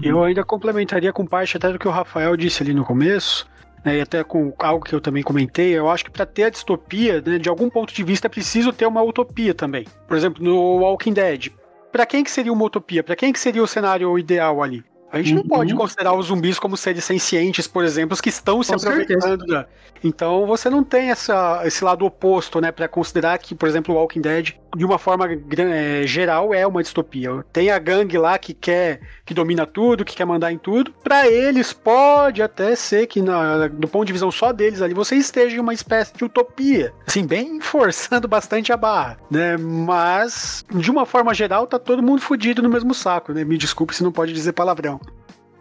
Speaker 3: Eu ainda complementaria com parte até do que o Rafael disse ali no começo, né, e até com algo que eu também comentei, eu acho que para ter a distopia, né, de algum ponto de vista, é preciso ter uma utopia também. Por exemplo, no Walking Dead. Para quem que seria uma utopia? Para quem que seria o cenário ideal ali? A gente uhum. não pode considerar os zumbis como seres sencientes, por exemplo, que estão se Com aproveitando. Então você não tem essa, esse lado oposto, né, para considerar que, por exemplo, o Walking Dead, de uma forma é, geral, é uma distopia. Tem a gangue lá que quer, que domina tudo, que quer mandar em tudo. Para eles pode até ser que, na, do ponto de visão só deles ali, você esteja em uma espécie de utopia, assim, bem forçando bastante a barra, né? Mas de uma forma geral, tá todo mundo fudido no mesmo saco, né? Me desculpe se não pode dizer palavrão.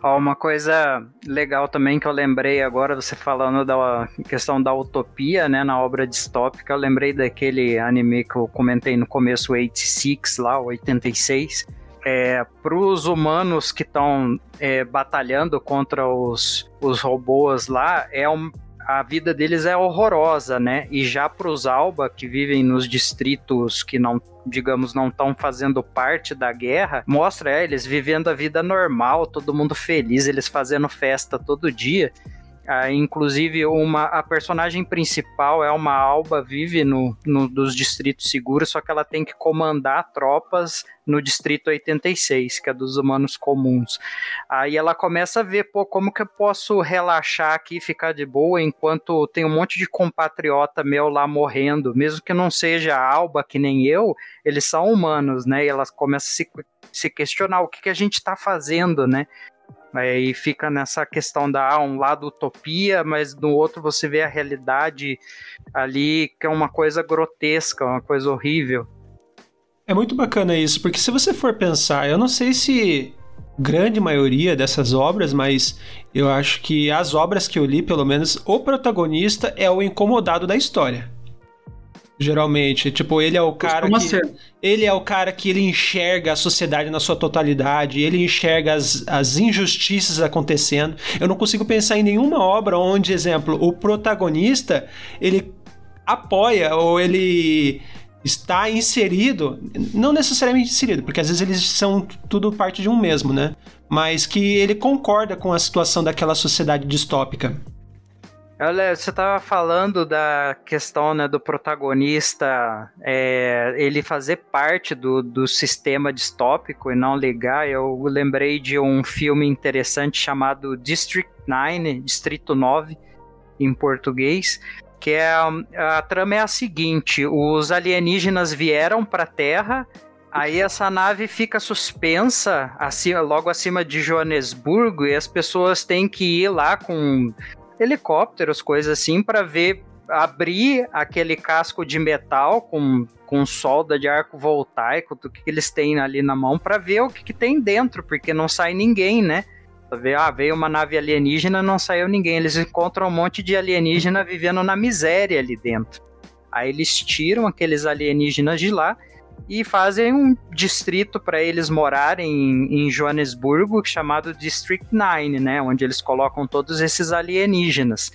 Speaker 4: Uma coisa legal também que eu lembrei agora, você falando da questão da utopia, né, na obra distópica, eu lembrei daquele anime que eu comentei no começo, 86 lá, 86. É, para os humanos que estão é, batalhando contra os, os robôs lá, é um, a vida deles é horrorosa, né? E já para os Alba, que vivem nos distritos que não, digamos, não estão fazendo parte da guerra, mostra é, eles vivendo a vida normal, todo mundo feliz, eles fazendo festa todo dia. Ah, inclusive, uma, a personagem principal é uma alba, vive no, no, dos distritos seguros, só que ela tem que comandar tropas no distrito 86, que é dos humanos comuns. Aí ela começa a ver, pô, como que eu posso relaxar aqui, ficar de boa, enquanto tem um monte de compatriota meu lá morrendo, mesmo que não seja alba que nem eu, eles são humanos, né? E elas começam a se, se questionar o que, que a gente está fazendo, né? Aí fica nessa questão da ah, um lado utopia, mas no outro você vê a realidade ali, que é uma coisa grotesca, uma coisa horrível.
Speaker 1: É muito bacana isso, porque se você for pensar, eu não sei se grande maioria dessas obras, mas eu acho que as obras que eu li, pelo menos, o protagonista é o incomodado da história. Geralmente, tipo, ele é o cara que ser. ele é o cara que ele enxerga a sociedade na sua totalidade, ele enxerga as, as injustiças acontecendo. Eu não consigo pensar em nenhuma obra onde, exemplo, o protagonista, ele apoia ou ele está inserido, não necessariamente inserido, porque às vezes eles são tudo parte de um mesmo, né? Mas que ele concorda com a situação daquela sociedade distópica.
Speaker 4: Olha, você estava falando da questão né, do protagonista é, ele fazer parte do, do sistema distópico e não ligar. Eu lembrei de um filme interessante chamado District 9, Distrito 9, em português, que é a, a trama é a seguinte: os alienígenas vieram para a Terra. Aí essa nave fica suspensa acima, logo acima de Joanesburgo e as pessoas têm que ir lá com helicópteros, coisas assim, para ver abrir aquele casco de metal com, com solda de arco voltaico, do que eles têm ali na mão, para ver o que, que, tem dentro, porque não sai ninguém, né? Ver, ah, veio uma nave alienígena, não saiu ninguém. Eles encontram um monte de alienígena vivendo na miséria ali dentro. Aí eles tiram aqueles alienígenas de lá e fazem um distrito para eles morarem em, em Joanesburgo chamado District 9, né, onde eles colocam todos esses alienígenas.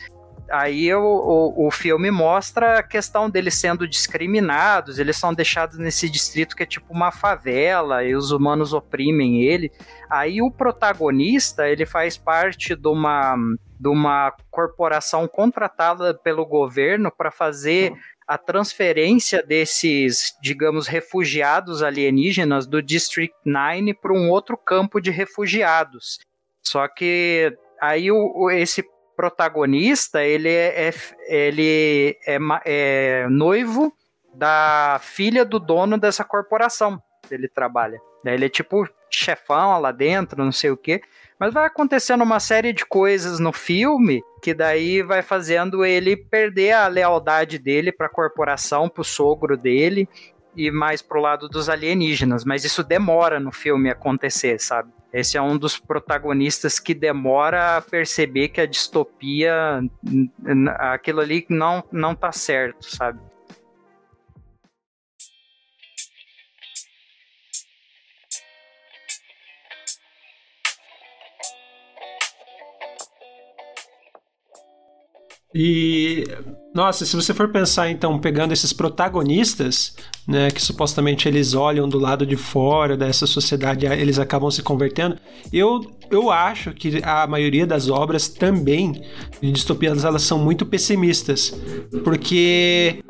Speaker 4: Aí o, o, o, filme mostra a questão deles sendo discriminados, eles são deixados nesse distrito que é tipo uma favela e os humanos oprimem ele. Aí o protagonista, ele faz parte de uma, de uma corporação contratada pelo governo para fazer a transferência desses, digamos, refugiados alienígenas do District 9 para um outro campo de refugiados. Só que aí o, esse protagonista ele é, é ele é, é noivo da filha do dono dessa corporação. ele trabalha. Ele é tipo chefão lá dentro, não sei o quê. Mas vai acontecendo uma série de coisas no filme que daí vai fazendo ele perder a lealdade dele para a corporação, pro sogro dele e mais pro lado dos alienígenas. Mas isso demora no filme acontecer, sabe? Esse é um dos protagonistas que demora a perceber que a distopia, aquilo ali não, não tá certo, sabe?
Speaker 1: E nossa, se você for pensar então pegando esses protagonistas, né, que supostamente eles olham do lado de fora dessa sociedade, eles acabam se convertendo, eu, eu acho que a maioria das obras também de distopias elas são muito pessimistas, porque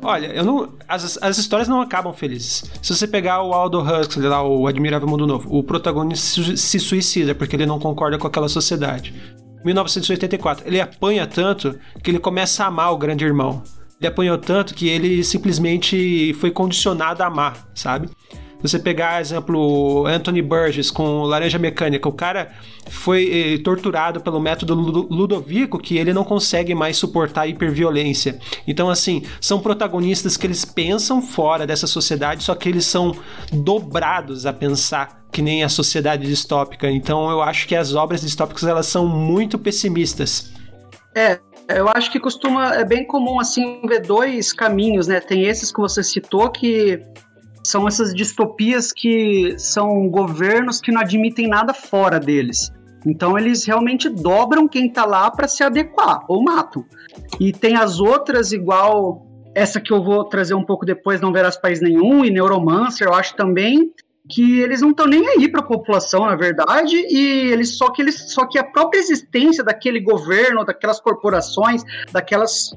Speaker 1: Olha, eu não, as, as histórias não acabam felizes. Se você pegar o Aldo Huxley, lá, o Admirável Mundo Novo, o protagonista se suicida porque ele não concorda com aquela sociedade. 1984. Ele apanha tanto que ele começa a amar o grande irmão. Ele apanhou tanto que ele simplesmente foi condicionado a amar, sabe? Você pegar, exemplo, Anthony Burgess com Laranja Mecânica, o cara foi eh, torturado pelo método Ludovico que ele não consegue mais suportar a hiperviolência. Então, assim, são protagonistas que eles pensam fora dessa sociedade, só que eles são dobrados a pensar que nem a sociedade distópica. Então, eu acho que as obras distópicas elas são muito pessimistas.
Speaker 2: É, eu acho que costuma é bem comum assim ver dois caminhos, né? Tem esses que você citou que são essas distopias que são governos que não admitem nada fora deles. Então eles realmente dobram quem está lá para se adequar ou matam. E tem as outras igual essa que eu vou trazer um pouco depois, não verás país nenhum e Neuromancer, eu acho também que eles não estão nem aí para a população, na verdade, e eles só que eles só que a própria existência daquele governo, daquelas corporações, daquelas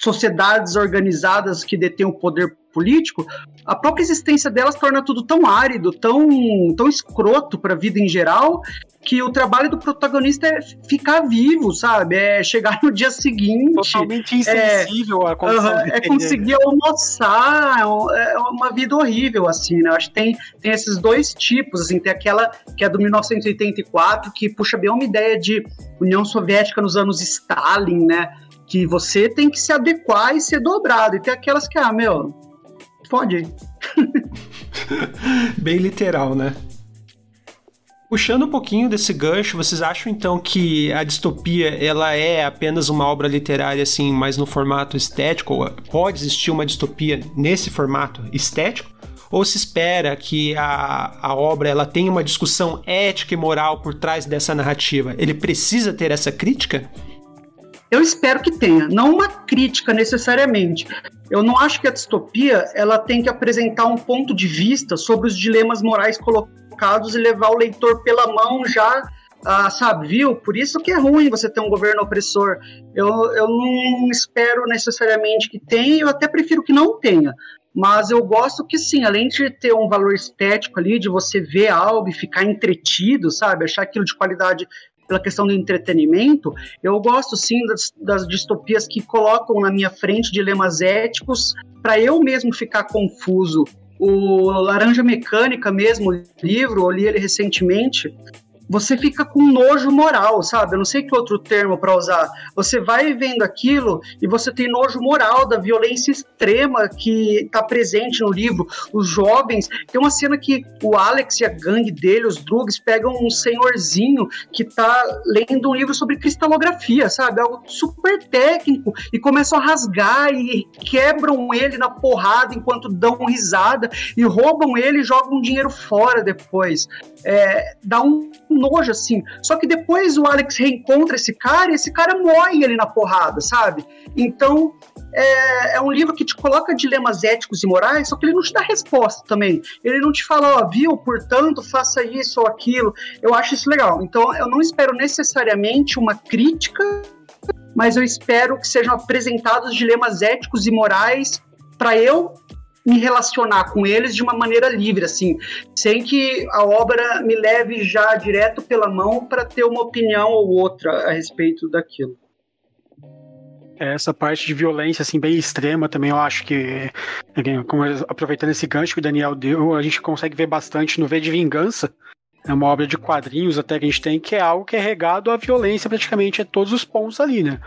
Speaker 2: sociedades organizadas que detêm o poder político, a própria existência delas torna tudo tão árido, tão, tão escroto para a vida em geral, que o trabalho do protagonista é ficar vivo, sabe? É chegar no dia seguinte.
Speaker 3: Totalmente insensível
Speaker 2: é,
Speaker 3: a condição.
Speaker 2: é conseguir almoçar, é, é uma vida horrível, assim, né? Eu acho que tem, tem esses dois tipos, assim, tem aquela que é do 1984, que puxa bem uma ideia de União Soviética nos anos Stalin, né? que você tem que se adequar e ser dobrado. E tem aquelas que, ah, meu, pode.
Speaker 1: Bem literal, né? Puxando um pouquinho desse gancho, vocês acham então que a distopia ela é apenas uma obra literária assim, mas no formato estético? Pode existir uma distopia nesse formato estético? Ou se espera que a, a obra ela tenha uma discussão ética e moral por trás dessa narrativa? Ele precisa ter essa crítica?
Speaker 2: Eu espero que tenha, não uma crítica necessariamente. Eu não acho que a distopia ela tem que apresentar um ponto de vista sobre os dilemas morais colocados e levar o leitor pela mão já ah, sabe, viu? Por isso que é ruim você ter um governo opressor. Eu, eu não espero necessariamente que tenha, eu até prefiro que não tenha. Mas eu gosto que sim, além de ter um valor estético ali, de você ver algo e ficar entretido, sabe? Achar aquilo de qualidade pela questão do entretenimento, eu gosto sim das, das distopias que colocam na minha frente dilemas éticos para eu mesmo ficar confuso. O Laranja Mecânica mesmo, livro, eu li ele recentemente, você fica com nojo moral, sabe? Eu não sei que outro termo para usar. Você vai vendo aquilo e você tem nojo moral da violência extrema que está presente no livro. Os jovens, tem uma cena que o Alex e a gangue dele, os drugs, pegam um senhorzinho que está lendo um livro sobre cristalografia, sabe? Algo super técnico e começam a rasgar e quebram ele na porrada enquanto dão risada e roubam ele e jogam dinheiro fora depois. É, dá um nojo, assim. Só que depois o Alex reencontra esse cara e esse cara morre ele na porrada, sabe? Então, é, é, um livro que te coloca dilemas éticos e morais, só que ele não te dá resposta também. Ele não te fala, ó, viu, portanto, faça isso ou aquilo. Eu acho isso legal. Então, eu não espero necessariamente uma crítica, mas eu espero que sejam apresentados dilemas éticos e morais para eu me relacionar com eles de uma maneira livre, assim, sem que a obra me leve já direto pela mão para ter uma opinião ou outra a respeito daquilo.
Speaker 3: Essa parte de violência, assim, bem extrema também, eu acho que, aproveitando esse gancho que o Daniel deu, a gente consegue ver bastante no V de Vingança, é uma obra de quadrinhos até que a gente tem, que é algo que é regado à violência praticamente a todos os pontos ali, né?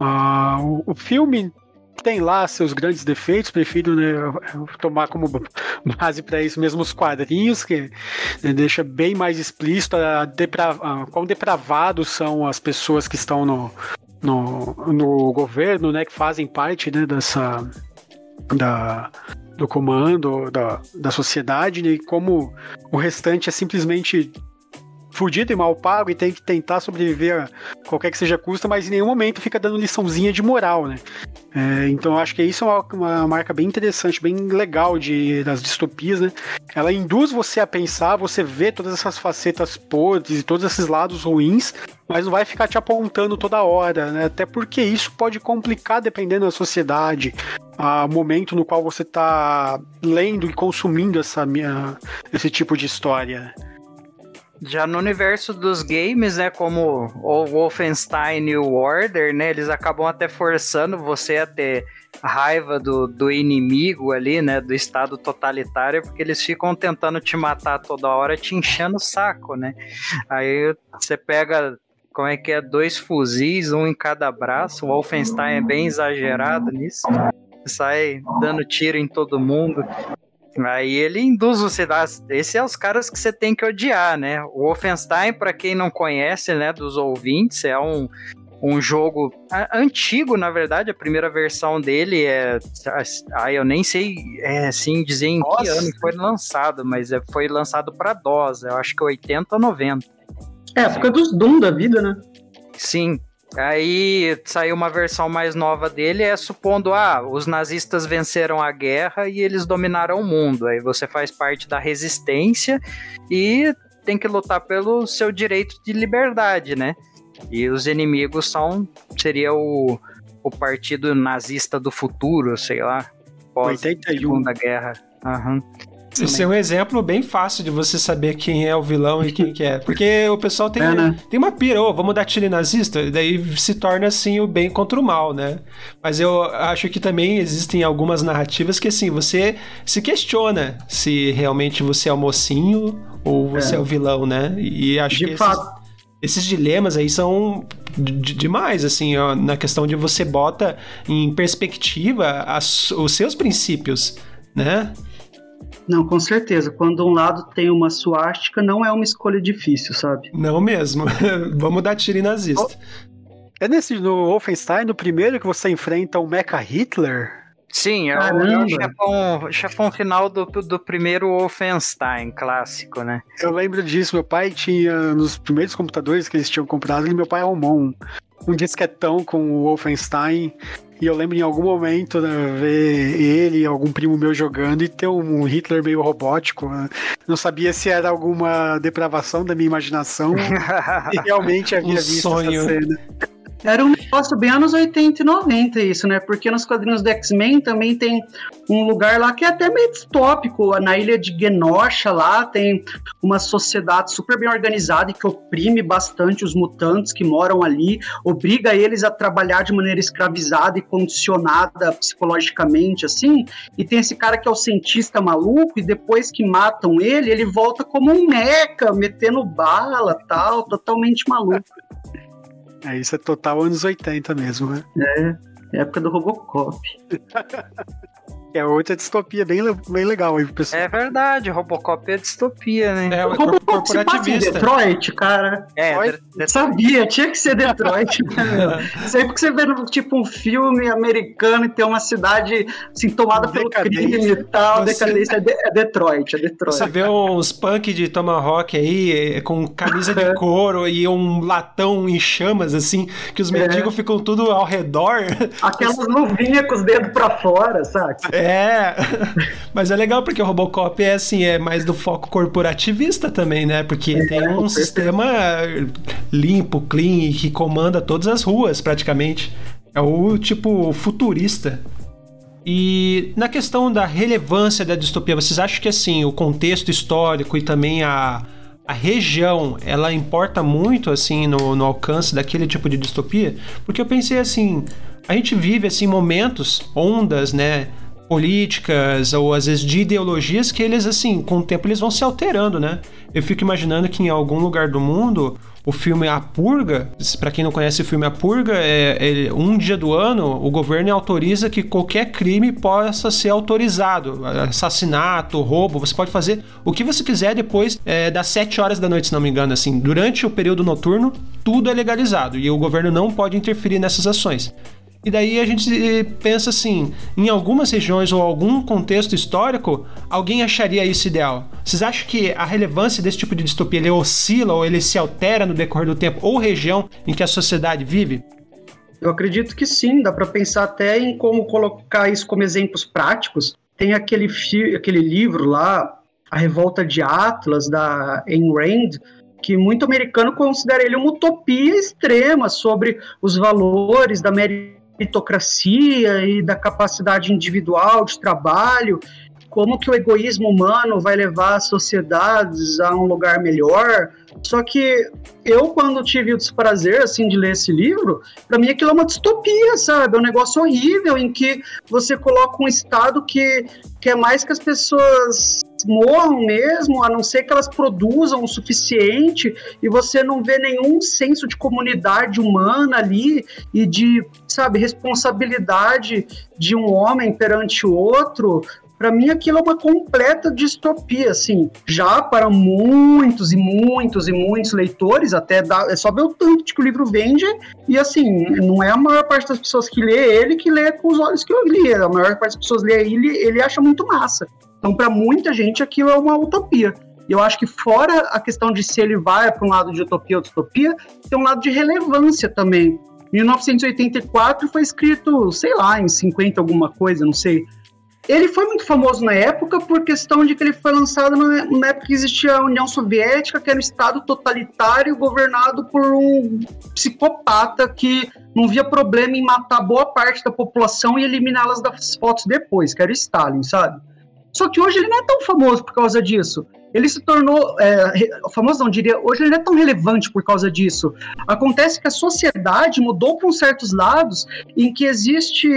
Speaker 3: Ah, o, o filme tem lá seus grandes defeitos, prefiro né, tomar como base para isso mesmo os quadrinhos, que né, deixa bem mais explícito a depra a, quão depravados são as pessoas que estão no, no, no governo, né, que fazem parte né, dessa. Da, do comando da, da sociedade, né, e como o restante é simplesmente fudido e mal pago e tem que tentar sobreviver a qualquer que seja custo, mas em nenhum momento fica dando liçãozinha de moral, né? É, então acho que isso é uma, uma, marca bem interessante, bem legal de, das distopias, né? Ela induz você a pensar, você vê todas essas facetas podres e todos esses lados ruins, mas não vai ficar te apontando toda hora, né? Até porque isso pode complicar dependendo da sociedade, o momento no qual você está lendo e consumindo essa, esse tipo de história.
Speaker 4: Já no universo dos games, né, como o Wolfenstein e o Order, né, eles acabam até forçando você a ter raiva do, do inimigo ali, né, do estado totalitário, porque eles ficam tentando te matar toda hora, te enchendo o saco, né? Aí você pega como é que é, dois fuzis, um em cada braço. O Wolfenstein é bem exagerado nisso. Sai dando tiro em todo mundo. Aí ele induz você a. Esses é os caras que você tem que odiar, né? O Wolfenstein, para quem não conhece, né, dos ouvintes, é um, um jogo antigo, na verdade. A primeira versão dele é. Ah, eu nem sei é, assim dizer em Nossa. que ano foi lançado, mas é, foi lançado para DOS. Eu acho que 80 ou 90.
Speaker 2: É, época dos Doom da vida, né?
Speaker 4: Sim. Aí saiu uma versão mais nova dele, é supondo, ah, os nazistas venceram a guerra e eles dominaram o mundo. Aí você faz parte da resistência e tem que lutar pelo seu direito de liberdade, né? E os inimigos são, seria o, o partido nazista do futuro, sei lá, pós 81. Segunda Guerra. Uhum.
Speaker 1: Esse é um exemplo bem fácil de você saber quem é o vilão e quem que é. Porque o pessoal tem, é, né? tem uma pira, oh, vamos dar tiro nazista, daí se torna assim o bem contra o mal, né? Mas eu acho que também existem algumas narrativas que assim, você se questiona se realmente você é o mocinho ou você é, é o vilão, né? E acho de que fato. Esses, esses dilemas aí são demais, assim, ó, na questão de você bota em perspectiva as, os seus princípios, né?
Speaker 2: Não, com certeza. Quando um lado tem uma suástica, não é uma escolha difícil, sabe?
Speaker 1: Não mesmo. Vamos dar tiro em nazista.
Speaker 3: É nesse no Wolfenstein, no primeiro que você enfrenta o Mecha Hitler?
Speaker 4: Sim, é o, chefão, chefão final do, do primeiro Wolfenstein clássico, né?
Speaker 3: Eu lembro disso. Meu pai tinha, nos primeiros computadores que eles tinham comprado, meu pai arrumou um, um disquetão com o Wolfenstein e eu lembro em algum momento né, ver ele, algum primo meu jogando e ter um Hitler meio robótico. Né? Não sabia se era alguma depravação da minha imaginação e realmente havia um visto sonho. essa cena.
Speaker 2: Era um negócio bem anos 80 e 90 isso, né? Porque nos quadrinhos do X-Men também tem um lugar lá que é até meio distópico. Na ilha de Genosha lá tem uma sociedade super bem organizada e que oprime bastante os mutantes que moram ali, obriga eles a trabalhar de maneira escravizada e condicionada psicologicamente, assim. E tem esse cara que é o cientista maluco e depois que matam ele, ele volta como um meca, metendo bala tal, totalmente maluco.
Speaker 3: É, isso é total anos 80 mesmo, né?
Speaker 2: É, época do Robocop.
Speaker 3: É outra distopia bem, bem legal aí
Speaker 4: pessoal. É verdade, Robocop é distopia, né?
Speaker 2: É, o Robocop se passa em Detroit, cara. É, Detroit. Sabia, tinha que ser Detroit. né, Sempre que você vê tipo um filme americano e tem uma cidade assim, tomada pelo crime e tal, você... decadência, é, de, é, Detroit, é Detroit.
Speaker 1: Você vê uns punk de Tomahawk aí, é, com camisa de couro e um latão em chamas, assim, que os é. mendigos ficam tudo ao redor.
Speaker 2: Aquelas luvinhas com os dedos pra fora, sabe?
Speaker 1: É. É, mas é legal porque o Robocop é assim, é mais do foco corporativista também, né? Porque é, tem um sistema limpo, clean, que comanda todas as ruas praticamente. É o tipo futurista. E na questão da relevância da distopia, vocês acham que assim, o contexto histórico e também a, a região, ela importa muito assim no, no alcance daquele tipo de distopia? Porque eu pensei assim, a gente vive assim momentos, ondas, né, políticas ou às vezes de ideologias que eles assim, com o tempo eles vão se alterando, né? Eu fico imaginando que em algum lugar do mundo o filme A Purga, para quem não conhece o filme A Purga, é, é, um dia do ano o governo autoriza que qualquer crime possa ser autorizado, assassinato, roubo, você pode fazer o que você quiser depois é, das 7 horas da noite, se não me engano, assim, durante o período noturno tudo é legalizado e o governo não pode interferir nessas ações. E daí a gente eh, pensa assim, em algumas regiões ou algum contexto histórico, alguém acharia isso ideal. Vocês acham que a relevância desse tipo de distopia ele oscila ou ele se altera no decorrer do tempo ou região em que a sociedade vive?
Speaker 2: Eu acredito que sim, dá para pensar até em como colocar isso como exemplos práticos. Tem aquele, aquele livro lá, A Revolta de Atlas, da Ayn Rand, que muito americano considera ele uma utopia extrema sobre os valores da meritocracia e da capacidade individual de trabalho, como que o egoísmo humano vai levar as sociedades a um lugar melhor. Só que eu, quando tive o desprazer, assim, de ler esse livro, para mim aquilo é uma distopia, sabe? É um negócio horrível em que você coloca um Estado que quer mais que as pessoas morram mesmo, a não ser que elas produzam o suficiente e você não vê nenhum senso de comunidade humana ali e de, sabe, responsabilidade de um homem perante o outro, para mim aquilo é uma completa distopia, assim, já para muitos e muitos e muitos leitores, até dá, é só ver o tanto que o livro vende, e assim, não é a maior parte das pessoas que lê ele que lê com os olhos que eu li, a maior parte das pessoas lê ele, ele acha muito massa. Então, para muita gente, aquilo é uma utopia. Eu acho que fora a questão de se ele vai para um lado de utopia ou distopia, tem um lado de relevância também. 1984 foi escrito, sei lá, em 50 alguma coisa, não sei. Ele foi muito famoso na época por questão de que ele foi lançado na época que existia a União Soviética, que era um estado totalitário governado por um psicopata que não via problema em matar boa parte da população e eliminá-las das fotos depois, que era o Stalin, sabe? Só que hoje ele não é tão famoso por causa disso. Ele se tornou é, famoso, não diria, hoje ele não é tão relevante por causa disso. Acontece que a sociedade mudou para uns certos lados em que existe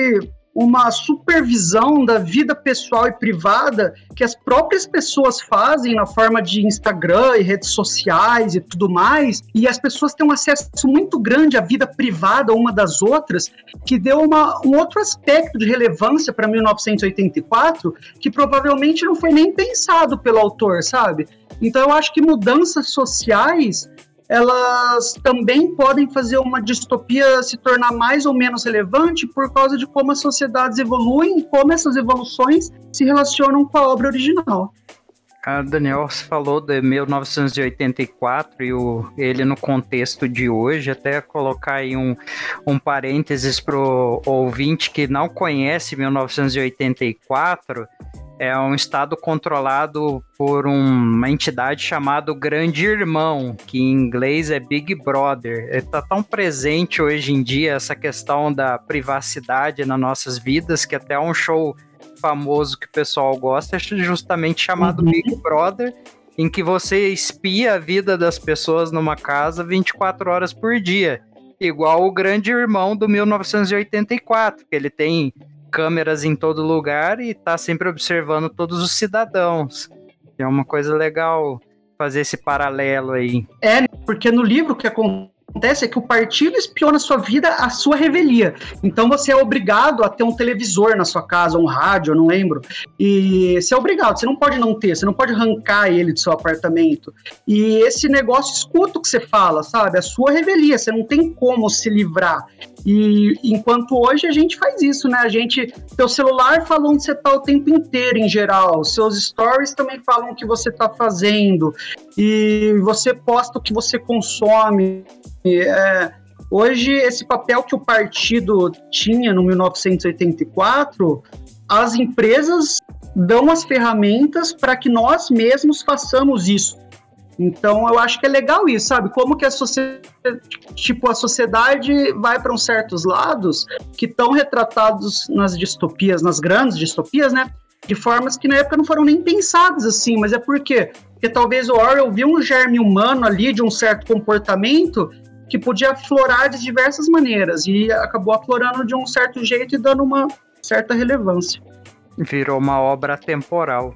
Speaker 2: uma supervisão da vida pessoal e privada que as próprias pessoas fazem na forma de Instagram e redes sociais e tudo mais, e as pessoas têm um acesso muito grande à vida privada uma das outras, que deu uma, um outro aspecto de relevância para 1984 que provavelmente não foi nem pensado pelo autor, sabe? Então eu acho que mudanças sociais elas também podem fazer uma distopia se tornar mais ou menos relevante por causa de como as sociedades evoluem e como essas evoluções se relacionam com a obra original.
Speaker 4: A Daniel falou de 1984 e o, ele no contexto de hoje, até colocar aí um, um parênteses para o ouvinte que não conhece 1984, é um estado controlado por uma entidade chamada Grande Irmão, que em inglês é Big Brother. Está tão presente hoje em dia essa questão da privacidade nas nossas vidas que até um show famoso que o pessoal gosta é justamente chamado uhum. Big Brother, em que você espia a vida das pessoas numa casa 24 horas por dia. Igual o Grande Irmão do 1984, que ele tem câmeras em todo lugar e tá sempre observando todos os cidadãos. É uma coisa legal fazer esse paralelo aí.
Speaker 2: É, porque no livro que acontece acontece é que o partido espiona a sua vida à sua revelia. Então você é obrigado a ter um televisor na sua casa, um rádio, eu não lembro. E você é obrigado, você não pode não ter, você não pode arrancar ele do seu apartamento. E esse negócio escuta o que você fala, sabe? A sua revelia, você não tem como se livrar. E enquanto hoje a gente faz isso, né? A gente, teu celular fala onde você tá o tempo inteiro, em geral. Seus stories também falam o que você tá fazendo. E você posta o que você consome. É, hoje, esse papel que o partido tinha no 1984, as empresas dão as ferramentas para que nós mesmos façamos isso. Então eu acho que é legal isso, sabe? Como que a sociedade, tipo, a sociedade vai para uns certos lados que estão retratados nas distopias, nas grandes distopias, né? De formas que na época não foram nem pensadas assim, mas é por quê? Porque talvez o Orwell viu um germe humano ali de um certo comportamento que podia aflorar de diversas maneiras e acabou aflorando de um certo jeito e dando uma certa relevância.
Speaker 4: Virou uma obra temporal.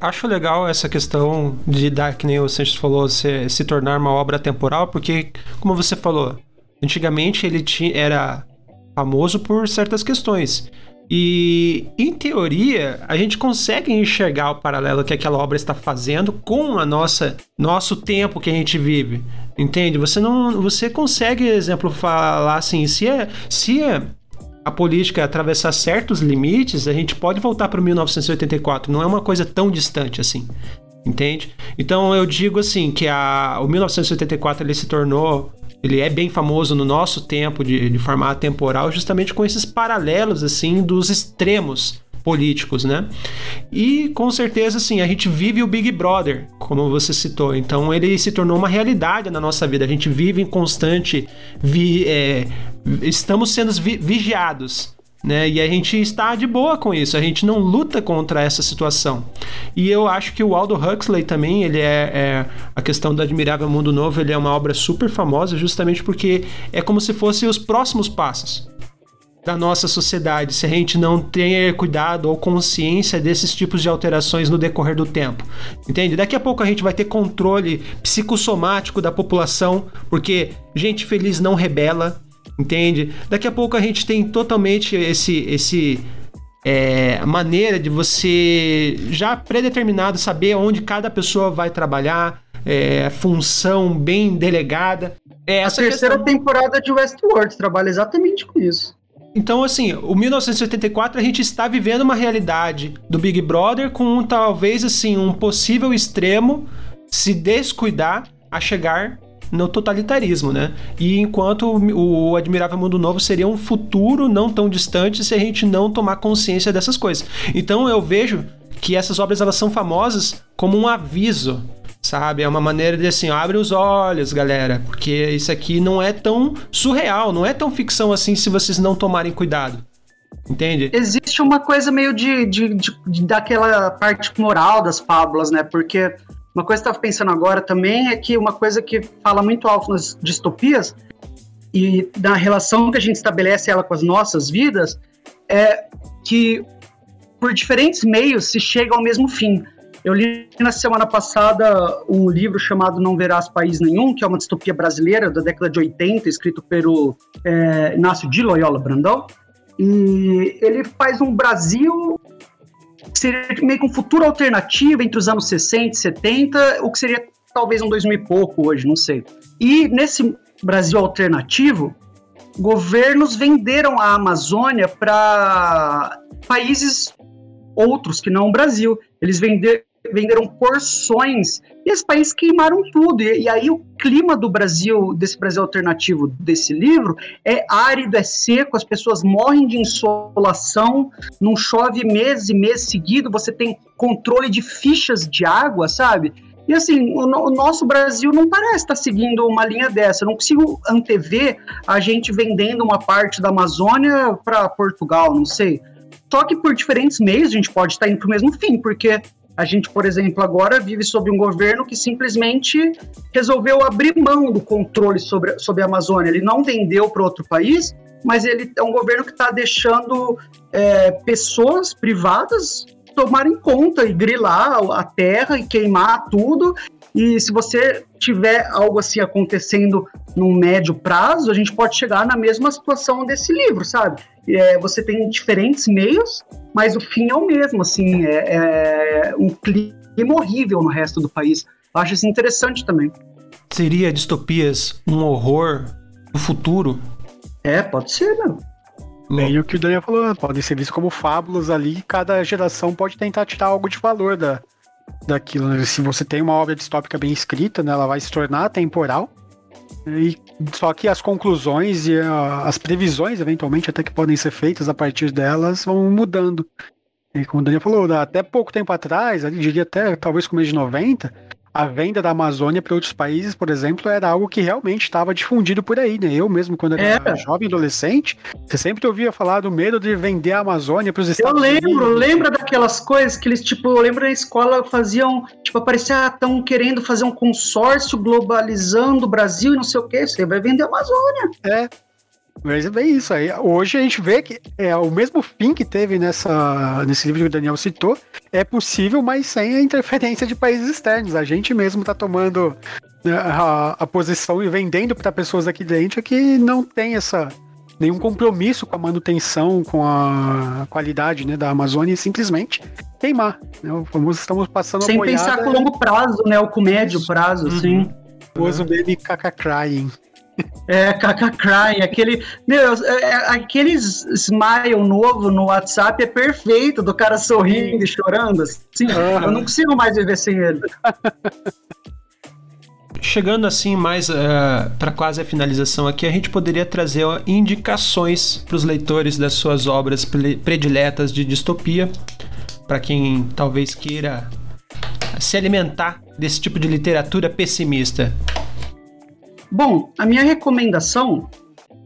Speaker 1: Acho legal essa questão de dar, que nem o Sanches falou, se, se tornar uma obra temporal, porque, como você falou, antigamente ele tinha, era famoso por certas questões. E, em teoria, a gente consegue enxergar o paralelo que aquela obra está fazendo com a nossa nosso tempo que a gente vive. Entende? Você não você consegue, exemplo, falar assim, se é, se é a política atravessar certos limites, a gente pode voltar para 1984, não é uma coisa tão distante assim. Entende? Então eu digo assim que a, o 1984 ele se tornou ele é bem famoso no nosso tempo de, de formato temporal, justamente com esses paralelos assim dos extremos políticos, né? E com certeza, assim, a gente vive o Big Brother, como você citou. Então ele se tornou uma realidade na nossa vida. A gente vive em constante, vi, é, estamos sendo vi, vigiados né? E a gente está de boa com isso, a gente não luta contra essa situação. E eu acho que o Aldo Huxley também, ele é, é, a questão do Admirável Mundo Novo, ele é uma obra super famosa justamente porque é como se fossem os próximos passos da nossa sociedade, se a gente não ter cuidado ou consciência desses tipos de alterações no decorrer do tempo. Entende? Daqui a pouco a gente vai ter controle psicossomático da população, porque gente feliz não rebela, entende? Daqui a pouco a gente tem totalmente esse esse é, maneira de você já predeterminado saber onde cada pessoa vai trabalhar, é, função bem delegada.
Speaker 2: É a terceira questão... temporada de Westworld trabalha exatamente com isso.
Speaker 1: Então, assim, o 1984 a gente está vivendo uma realidade do Big Brother com talvez assim um possível extremo se descuidar a chegar no totalitarismo, né? E enquanto o Admirável Mundo Novo seria um futuro não tão distante se a gente não tomar consciência dessas coisas. Então eu vejo que essas obras elas são famosas como um aviso, sabe? É uma maneira de assim, abre os olhos, galera, porque isso aqui não é tão surreal, não é tão ficção assim se vocês não tomarem cuidado. Entende?
Speaker 2: Existe uma coisa meio de, de, de, de daquela parte moral das fábulas, né? Porque uma coisa que eu estava pensando agora também é que uma coisa que fala muito alto nas distopias e na relação que a gente estabelece ela com as nossas vidas é que por diferentes meios se chega ao mesmo fim. Eu li na semana passada um livro chamado Não Verás País Nenhum, que é uma distopia brasileira da década de 80, escrito pelo é, Inácio de Loyola Brandão. E ele faz um Brasil seria meio que um futuro alternativo entre os anos 60 e 70, o que seria talvez um 2000 e pouco hoje, não sei. E nesse Brasil alternativo, governos venderam a Amazônia para países outros que não o Brasil. Eles venderam venderam porções e esses países queimaram tudo. E, e, aí o clima do Brasil, desse Brasil alternativo desse livro, é árido, é seco, as pessoas morrem de insolação, não chove meses e meses seguidos, você tem controle de fichas de água, sabe? E assim, o, o, nosso Brasil não parece estar seguindo uma linha dessa. Eu não consigo antever a gente vendendo uma parte da Amazônia para Portugal, não sei. Só que por diferentes meios a gente pode estar indo para o mesmo fim, porque a gente, por exemplo, agora vive sob um governo que simplesmente resolveu abrir mão do controle sobre, sobre a Amazônia. Ele não vendeu para outro país, mas ele é um governo que está deixando é, pessoas privadas tomarem conta e grilar a terra e queimar tudo. E se você tiver algo assim acontecendo num médio prazo, a gente pode chegar na mesma situação desse livro, sabe? É, você tem diferentes meios, mas o fim é o mesmo, assim, é, é um clima horrível no resto do país. Eu acho isso interessante também.
Speaker 1: Seria distopias um horror no futuro?
Speaker 2: É, pode ser, né?
Speaker 3: Bem o que o Daniel falou, podem ser vistos como fábulas ali, cada geração pode tentar tirar algo de valor da, daquilo. Né? Se você tem uma obra distópica bem escrita, né, ela vai se tornar temporal. E, só que as conclusões e a, as previsões, eventualmente, até que podem ser feitas a partir delas, vão mudando. E como o Daniel falou, até pouco tempo atrás, ali diria até talvez começo de 90, a venda da Amazônia para outros países, por exemplo, era algo que realmente estava difundido por aí, né? Eu mesmo, quando era, era. jovem adolescente, você sempre ouvia falar do medo de vender a Amazônia para os Estados
Speaker 2: Unidos. Eu lembro,
Speaker 3: Unidos.
Speaker 2: lembra daquelas coisas que eles, tipo, eu lembro na escola faziam, tipo, aparecia, ah, estão querendo fazer um consórcio globalizando o Brasil e não sei o que, você vai vender a Amazônia.
Speaker 3: É, mas é bem isso aí. Hoje a gente vê que é o mesmo fim que teve nessa, nesse livro que o Daniel citou, é possível, mas sem a interferência de países externos. A gente mesmo está tomando né, a, a, posição e vendendo para pessoas aqui dentro que não tem essa nenhum compromisso com a manutenção, com a qualidade né, da Amazônia e simplesmente queimar. Né? Vamos, estamos passando
Speaker 2: Sem pensar com longo prazo, né? Ou com médio prazo, uhum. sim.
Speaker 3: O uso dele caca crying.
Speaker 2: É, Kaka Crying, aquele. Meu, é, é, aqueles smile novo no WhatsApp é perfeito, do cara sorrindo e chorando. Assim, uhum. Eu não consigo mais viver sem ele.
Speaker 1: Chegando assim mais uh, é, para quase a finalização aqui, a gente poderia trazer indicações para os leitores das suas obras prediletas de distopia, para quem talvez queira se alimentar desse tipo de literatura pessimista.
Speaker 2: Bom, a minha recomendação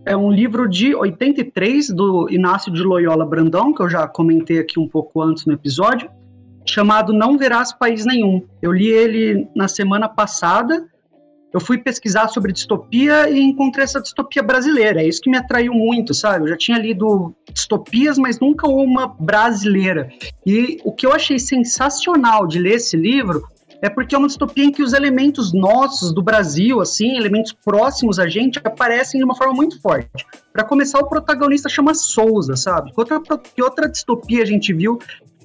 Speaker 2: é um livro de 83 do Inácio de Loyola Brandão, que eu já comentei aqui um pouco antes no episódio, chamado Não Verás País Nenhum. Eu li ele na semana passada. Eu fui pesquisar sobre distopia e encontrei essa distopia brasileira. É isso que me atraiu muito, sabe? Eu já tinha lido distopias, mas nunca uma brasileira. E o que eu achei sensacional de ler esse livro é porque é uma distopia em que os elementos nossos do Brasil, assim, elementos próximos a gente, aparecem de uma forma muito forte. Para começar, o protagonista chama Souza, sabe? Que outra, que outra distopia a gente viu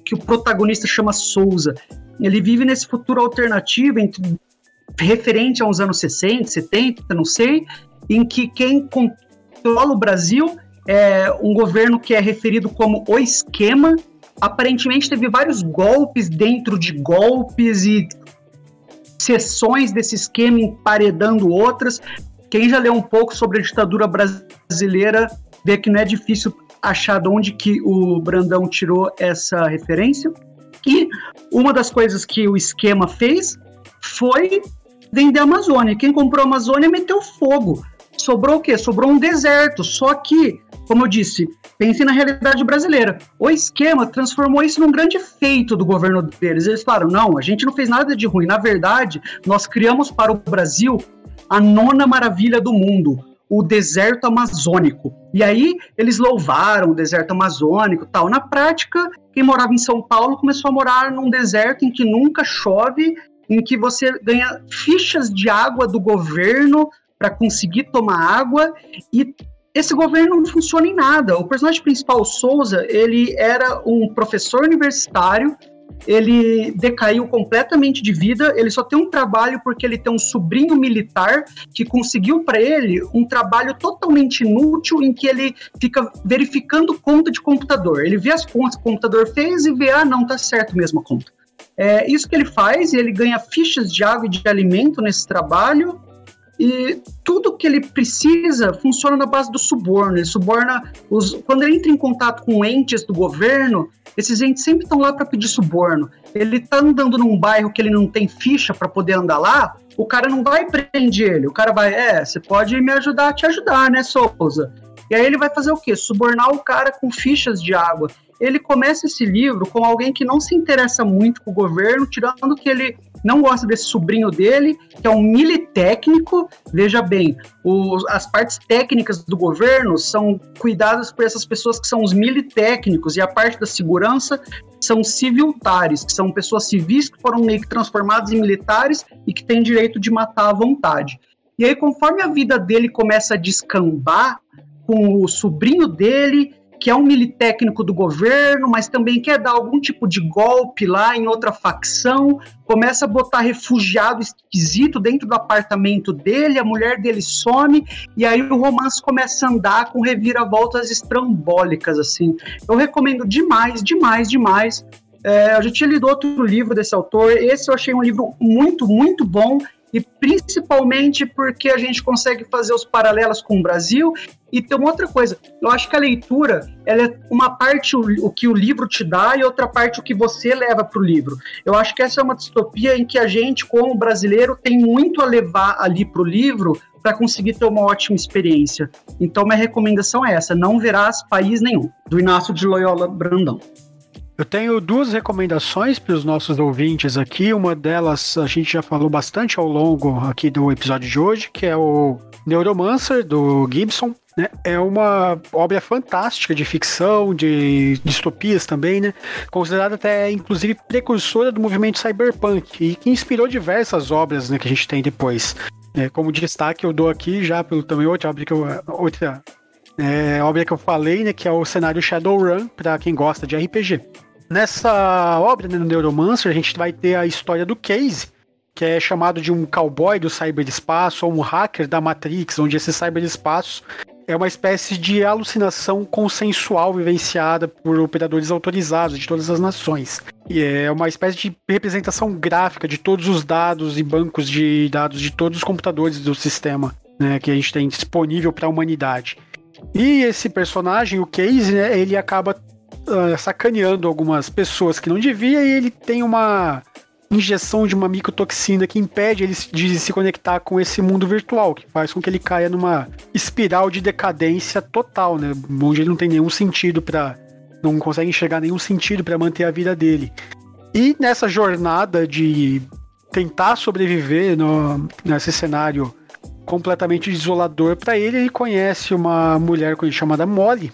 Speaker 2: que o protagonista chama Souza? Ele vive nesse futuro alternativo entre, referente a uns anos 60, 70, não sei, em que quem controla o Brasil é um governo que é referido como o esquema, aparentemente teve vários golpes dentro de golpes e seções desse esquema emparedando outras. Quem já leu um pouco sobre a ditadura brasileira vê que não é difícil achar de onde que o Brandão tirou essa referência. E uma das coisas que o esquema fez foi vender a Amazônia. Quem comprou a Amazônia meteu fogo. Sobrou o quê? Sobrou um deserto. Só que, como eu disse, pense na realidade brasileira. O esquema transformou isso num grande feito do governo deles. Eles falaram: não, a gente não fez nada de ruim. Na verdade, nós criamos para o Brasil a nona maravilha do mundo, o deserto amazônico. E aí eles louvaram o deserto amazônico tal. Na prática, quem morava em São Paulo começou a morar num deserto em que nunca chove, em que você ganha fichas de água do governo para conseguir tomar água e esse governo não funciona em nada. O personagem principal, o Souza, ele era um professor universitário, ele decaiu completamente de vida, ele só tem um trabalho porque ele tem um sobrinho militar que conseguiu para ele um trabalho totalmente inútil em que ele fica verificando conta de computador. Ele vê as contas que o computador fez e vê, ah, não, tá certo mesmo a conta. É isso que ele faz, e ele ganha fichas de água e de alimento nesse trabalho, e tudo que ele precisa funciona na base do suborno. Ele suborna os. Quando ele entra em contato com entes do governo, esses entes sempre estão lá para pedir suborno. Ele está andando num bairro que ele não tem ficha para poder andar lá, o cara não vai prender ele. O cara vai, é, você pode me ajudar a te ajudar, né, Souza? E aí ele vai fazer o quê? Subornar o cara com fichas de água. Ele começa esse livro com alguém que não se interessa muito com o governo, tirando que ele não gosta desse sobrinho dele, que é um militécnico. Veja bem, as partes técnicas do governo são cuidadas por essas pessoas que são os militécnicos, e a parte da segurança são civiltares, que são pessoas civis que foram meio que transformadas em militares e que têm direito de matar à vontade. E aí, conforme a vida dele começa a descambar, com o sobrinho dele que é um militécnico do governo, mas também quer dar algum tipo de golpe lá em outra facção, começa a botar refugiado esquisito dentro do apartamento dele, a mulher dele some, e aí o romance começa a andar com reviravoltas estrambólicas, assim. Eu recomendo demais, demais, demais. É, eu já tinha lido outro livro desse autor, esse eu achei um livro muito, muito bom, e principalmente porque a gente consegue fazer os paralelos com o Brasil. E tem uma outra coisa, eu acho que a leitura ela é uma parte o, o que o livro te dá e outra parte o que você leva para o livro. Eu acho que essa é uma distopia em que a gente, como brasileiro, tem muito a levar ali para o livro para conseguir ter uma ótima experiência. Então, minha recomendação é essa: não verás país nenhum, do Inácio de Loyola Brandão.
Speaker 3: Eu tenho duas recomendações para os nossos ouvintes aqui. Uma delas a gente já falou bastante ao longo aqui do episódio de hoje, que é o Neuromancer do Gibson. Né? É uma obra fantástica de ficção, de distopias também, né? Considerada até, inclusive, precursora do movimento cyberpunk e que inspirou diversas obras né, que a gente tem depois. É, como destaque, eu dou aqui já pelo também outra obra que eu, outra é, obra que eu falei, né, que é o cenário Shadowrun para quem gosta de RPG. Nessa obra, né, no Neuromancer, a gente vai ter a história do Case, que é chamado de um cowboy do cyberespaço ou um hacker da Matrix, onde esse cyberespaço é uma espécie de alucinação consensual vivenciada por operadores autorizados de todas as nações. E é uma espécie de representação gráfica de todos os dados e bancos de dados de todos os computadores do sistema né, que a gente tem disponível para a humanidade. E esse personagem, o Case, né, ele acaba uh, sacaneando algumas pessoas que não devia e ele tem uma injeção de uma micotoxina que impede ele de se conectar com esse mundo virtual, que faz com que ele caia numa espiral de decadência total, né? Onde ele não tem nenhum sentido para não consegue enxergar nenhum sentido para manter a vida dele. E nessa jornada de tentar sobreviver no, nesse cenário completamente isolador para ele, ele conhece uma mulher chamada Molly,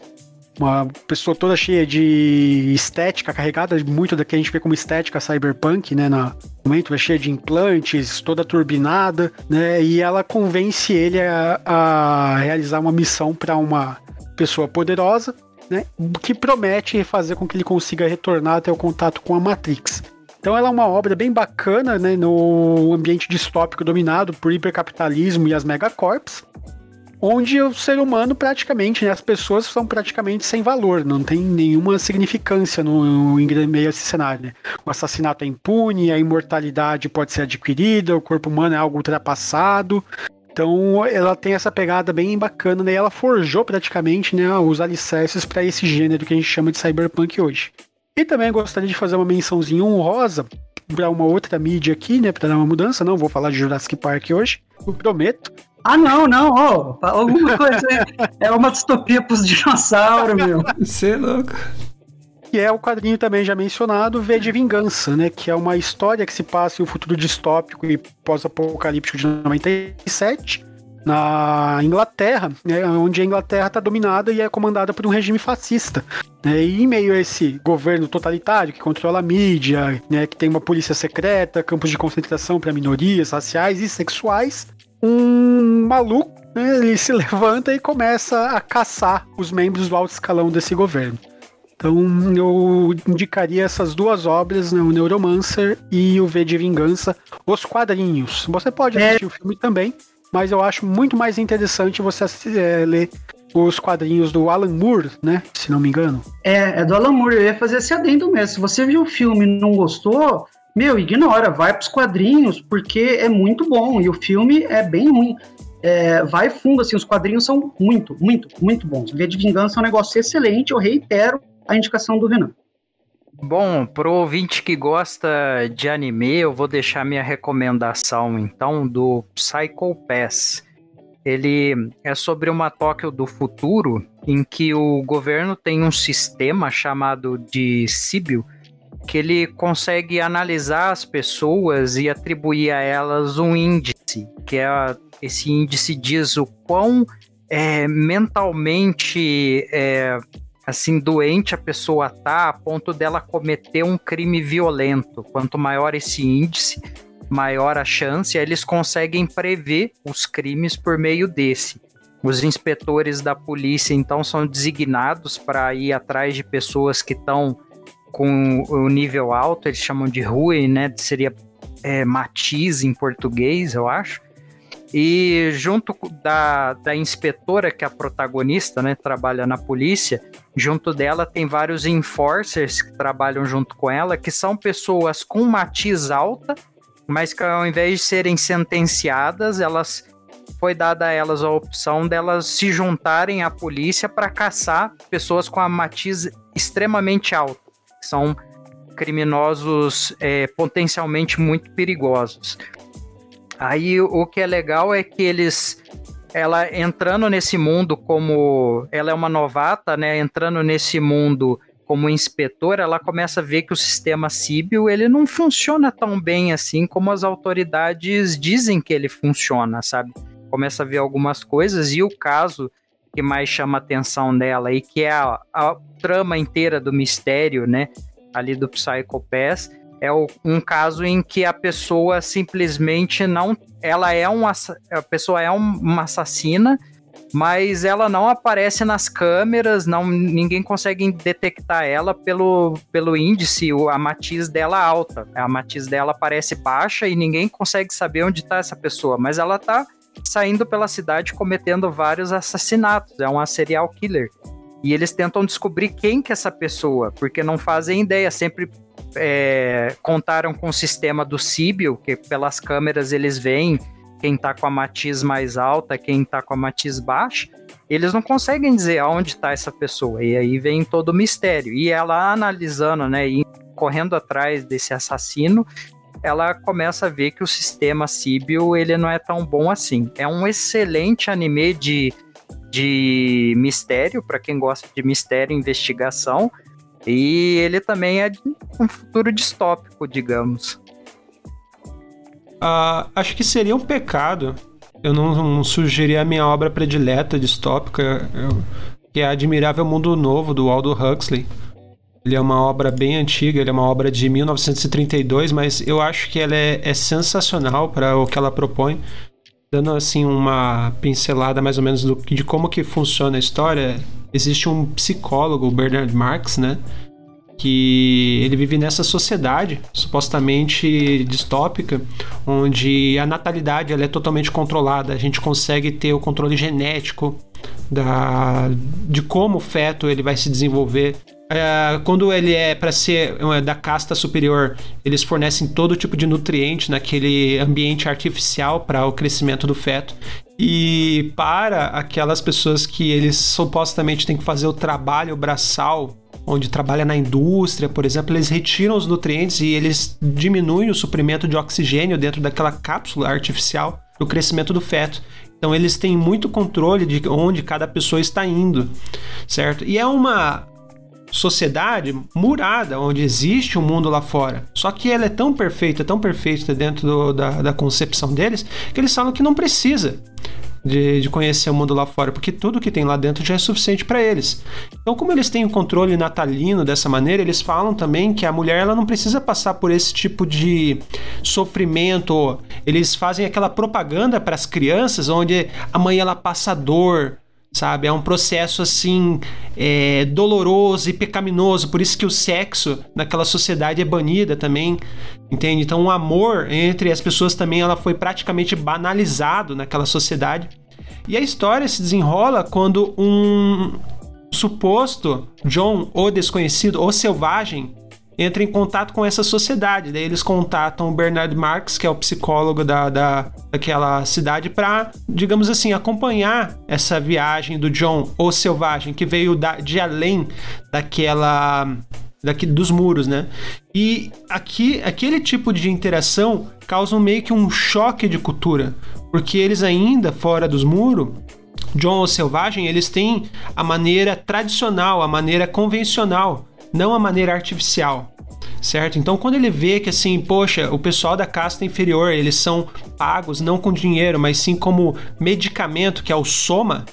Speaker 3: uma pessoa toda cheia de estética, carregada muito da que a gente vê como estética cyberpunk, né, no momento, é cheia de implantes, toda turbinada, né, e ela convence ele a, a realizar uma missão para uma pessoa poderosa, né, que promete fazer com que ele consiga retornar até o contato com a Matrix. Então ela é uma obra bem bacana, né, no ambiente distópico dominado por hipercapitalismo e as megacorps, onde o ser humano praticamente, né, as pessoas são praticamente sem valor, não tem nenhuma significância no, no meio desse cenário. Né? O assassinato é impune, a imortalidade pode ser adquirida, o corpo humano é algo ultrapassado. Então ela tem essa pegada bem bacana, né? Ela forjou praticamente né, os alicerces para esse gênero que a gente chama de cyberpunk hoje. E também gostaria de fazer uma mençãozinha honrosa para uma outra mídia aqui, né, para dar uma mudança. Não vou falar de Jurassic Park hoje, prometo.
Speaker 2: Ah, não, não, ó, oh, alguma coisa é uma distopia pros dinossauros, meu.
Speaker 1: Você é louco.
Speaker 3: Que é o quadrinho também já mencionado, V de Vingança, né? Que é uma história que se passa em um futuro distópico e pós-apocalíptico de 97, na Inglaterra, né, onde a Inglaterra está dominada e é comandada por um regime fascista. Né, e em meio a esse governo totalitário que controla a mídia, né, que tem uma polícia secreta, campos de concentração para minorias raciais e sexuais, um maluco, né, ele se levanta e começa a caçar os membros do alto escalão desse governo. Então eu indicaria essas duas obras, né, o Neuromancer e o V de Vingança, os quadrinhos. Você pode é. assistir é... o filme também, mas eu acho muito mais interessante você é, ler os quadrinhos do Alan Moore, né? Se não me engano.
Speaker 2: É, é do Alan Moore. Eu ia fazer esse adendo mesmo. Se você viu o filme e não gostou, meu, ignora, vai pros quadrinhos, porque é muito bom e o filme é bem ruim. É, vai fundo, assim, os quadrinhos são muito, muito, muito bons. V de Vingança é um negócio excelente, eu reitero a indicação do Renan.
Speaker 4: Bom, pro ouvinte que gosta de anime, eu vou deixar minha recomendação, então, do Psycho Pass. Ele é sobre uma Tóquio do futuro, em que o governo tem um sistema chamado de Sibyl, que ele consegue analisar as pessoas e atribuir a elas um índice, que é esse índice diz o quão é, mentalmente é, assim doente a pessoa tá a ponto dela cometer um crime violento. Quanto maior esse índice, maior a chance, eles conseguem prever os crimes por meio desse. Os inspetores da polícia então são designados para ir atrás de pessoas que estão com o nível alto, eles chamam de RUE, né? Seria é, matiz em português, eu acho. E junto da, da inspetora, que é a protagonista, né? Trabalha na polícia, junto dela tem vários enforcers que trabalham junto com ela, que são pessoas com matiz alta, mas que ao invés de serem sentenciadas, elas foi dada a elas a opção delas se juntarem à polícia para caçar pessoas com a matiz extremamente alta, são criminosos é, potencialmente muito perigosos. Aí o que é legal é que eles ela entrando nesse mundo como ela é uma novata, né, entrando nesse mundo como inspetora, ela começa a ver que o sistema Síbio ele não funciona tão bem assim como as autoridades dizem que ele funciona, sabe? Começa a ver algumas coisas e o caso que mais chama a atenção dela e que é a, a trama inteira do mistério, né, ali do Psycho Pass, é o, um caso em que a pessoa simplesmente não, ela é um, a pessoa é um, uma assassina mas ela não aparece nas câmeras, não ninguém consegue detectar ela pelo, pelo índice, a matiz dela alta. A matiz dela parece baixa e ninguém consegue saber onde está essa pessoa, mas ela está saindo pela cidade cometendo vários assassinatos, é uma serial killer. E eles tentam descobrir quem que é essa pessoa, porque não fazem ideia, sempre é, contaram com o sistema do Síbio, que pelas câmeras eles veem quem tá com a matiz mais alta, quem tá com a matiz baixa, eles não conseguem dizer aonde está essa pessoa. E aí vem todo o mistério. E ela analisando, né, e correndo atrás desse assassino, ela começa a ver que o sistema Síbio ele não é tão bom assim. É um excelente anime de, de mistério, para quem gosta de mistério e investigação. E ele também é um futuro distópico, digamos.
Speaker 1: Uh, acho que seria um pecado eu não, não a minha obra predileta distópica, eu, que é Admirável Mundo Novo, do Aldo Huxley. Ele é uma obra bem antiga, ele é uma obra de 1932, mas eu acho que ela é, é sensacional para o que ela propõe. Dando assim uma pincelada mais ou menos do, de como que funciona a história, existe um psicólogo, Bernard Marx, né? que ele vive nessa sociedade supostamente distópica, onde a natalidade ela é totalmente controlada. A gente consegue ter o controle genético da, de como o feto ele vai se desenvolver. É, quando ele é para ser é, da casta superior, eles fornecem todo tipo de nutriente naquele ambiente artificial para o crescimento do feto. E para aquelas pessoas que eles supostamente têm que fazer o trabalho braçal onde trabalha na indústria, por exemplo, eles retiram os nutrientes e eles diminuem o suprimento de oxigênio dentro daquela cápsula artificial do crescimento do feto. Então eles têm muito controle de onde cada pessoa está indo, certo? E é uma sociedade murada, onde existe um mundo lá fora. Só que ela é tão perfeita, tão perfeita dentro do, da, da concepção deles, que eles falam que não precisa de, de conhecer o mundo lá fora, porque tudo que tem lá dentro já é suficiente para eles. Então, como eles têm o um controle natalino dessa maneira, eles falam também que a mulher ela não precisa passar por esse tipo de sofrimento. Eles fazem aquela propaganda para as crianças onde a mãe ela passa dor, sabe? É um processo assim é, doloroso e pecaminoso, por isso que o sexo naquela sociedade é banida também, entende? Então o amor entre as pessoas também ela foi praticamente banalizado naquela sociedade. E a história se desenrola quando um suposto John, ou desconhecido, ou selvagem, entra em contato com essa sociedade. Daí eles contatam o Bernard Marx, que é o psicólogo da, da, daquela cidade, para, digamos assim, acompanhar essa viagem do John, o selvagem, que veio da, de além daquela daqui dos muros, né? E aqui aquele tipo de interação causa meio que um choque de cultura, porque eles ainda fora dos muros John o Selvagem, eles têm a maneira tradicional, a maneira convencional não a maneira artificial. Certo? Então, quando ele vê que assim, poxa, o pessoal da casta inferior, eles são pagos não com dinheiro, mas sim como medicamento, que é o soma,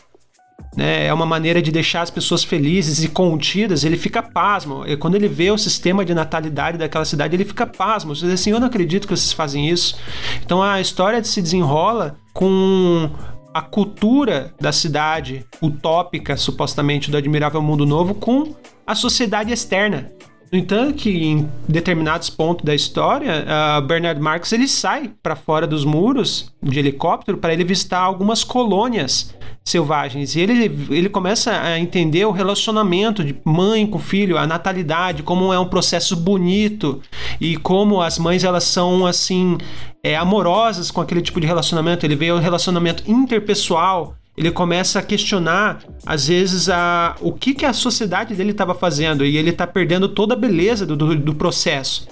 Speaker 1: né? É uma maneira de deixar as pessoas felizes e contidas, ele fica pasmo. E quando ele vê o sistema de natalidade daquela cidade, ele fica pasmo. Ele diz assim, eu não acredito que vocês fazem isso. Então a história se desenrola com a cultura da cidade utópica, supostamente, do Admirável Mundo Novo, com a sociedade externa. No entanto, que em determinados pontos da história, uh, Bernard Marx ele sai para fora dos muros de helicóptero para ele visitar algumas colônias selvagens e ele, ele começa a entender o relacionamento de mãe com filho, a natalidade, como é um processo bonito e como as mães elas são assim é, amorosas com aquele tipo de relacionamento, ele vê o relacionamento interpessoal, ele começa a questionar, às vezes, a, o que, que a sociedade dele estava fazendo e ele está perdendo toda a beleza do, do, do processo.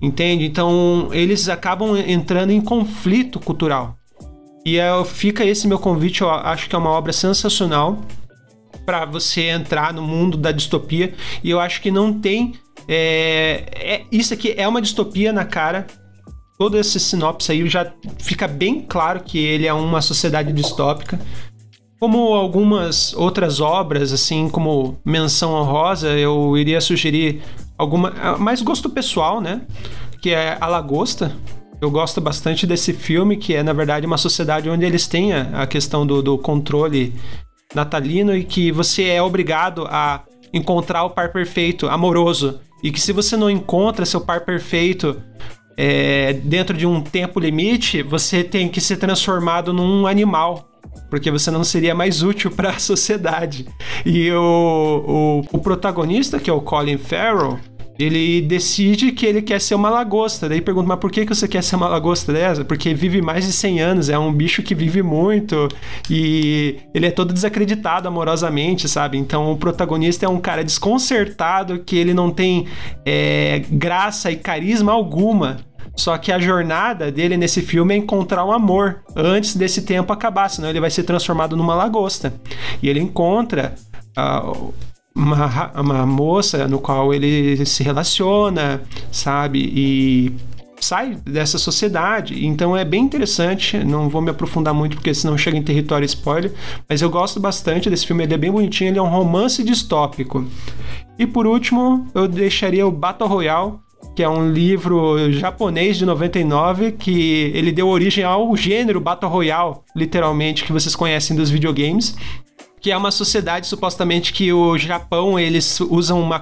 Speaker 1: Entende? Então, eles acabam entrando em conflito cultural. E é, fica esse meu convite, eu acho que é uma obra sensacional para você entrar no mundo da distopia. E eu acho que não tem. É, é, isso aqui é uma distopia na cara. Todo esse sinopse aí já fica bem claro que ele é uma sociedade distópica. Como algumas outras obras, assim como Menção Honrosa, eu iria sugerir alguma. Mais gosto pessoal, né? Que é A Lagosta. Eu gosto bastante desse filme, que é, na verdade, uma sociedade onde eles têm a questão do, do controle natalino e que você é obrigado a encontrar o par perfeito amoroso. E que se você não encontra seu par perfeito é, dentro de um tempo limite, você tem que ser transformado num animal. Porque você não seria mais útil para a sociedade. E o, o, o protagonista, que é o Colin Farrell, ele decide que ele quer ser uma lagosta. Daí pergunta, mas por que, que você quer ser uma lagosta dessa? Porque vive mais de 100 anos, é um bicho que vive muito e ele é todo desacreditado amorosamente, sabe? Então o protagonista é um cara desconcertado que ele não tem é, graça e carisma alguma. Só que a jornada dele nesse filme é encontrar um amor antes desse tempo acabar, senão ele vai ser transformado numa lagosta. E ele encontra uh, uma, uma moça no qual ele se relaciona, sabe? E sai dessa sociedade. Então é bem interessante. Não vou me aprofundar muito porque senão chega em território spoiler. Mas eu gosto bastante desse filme. Ele é bem bonitinho. Ele é um romance distópico. E por último, eu deixaria o Battle Royale. Que é um livro japonês de 99 que ele deu origem ao gênero Battle Royale, literalmente, que vocês conhecem dos videogames que é uma sociedade supostamente que o Japão eles usam uma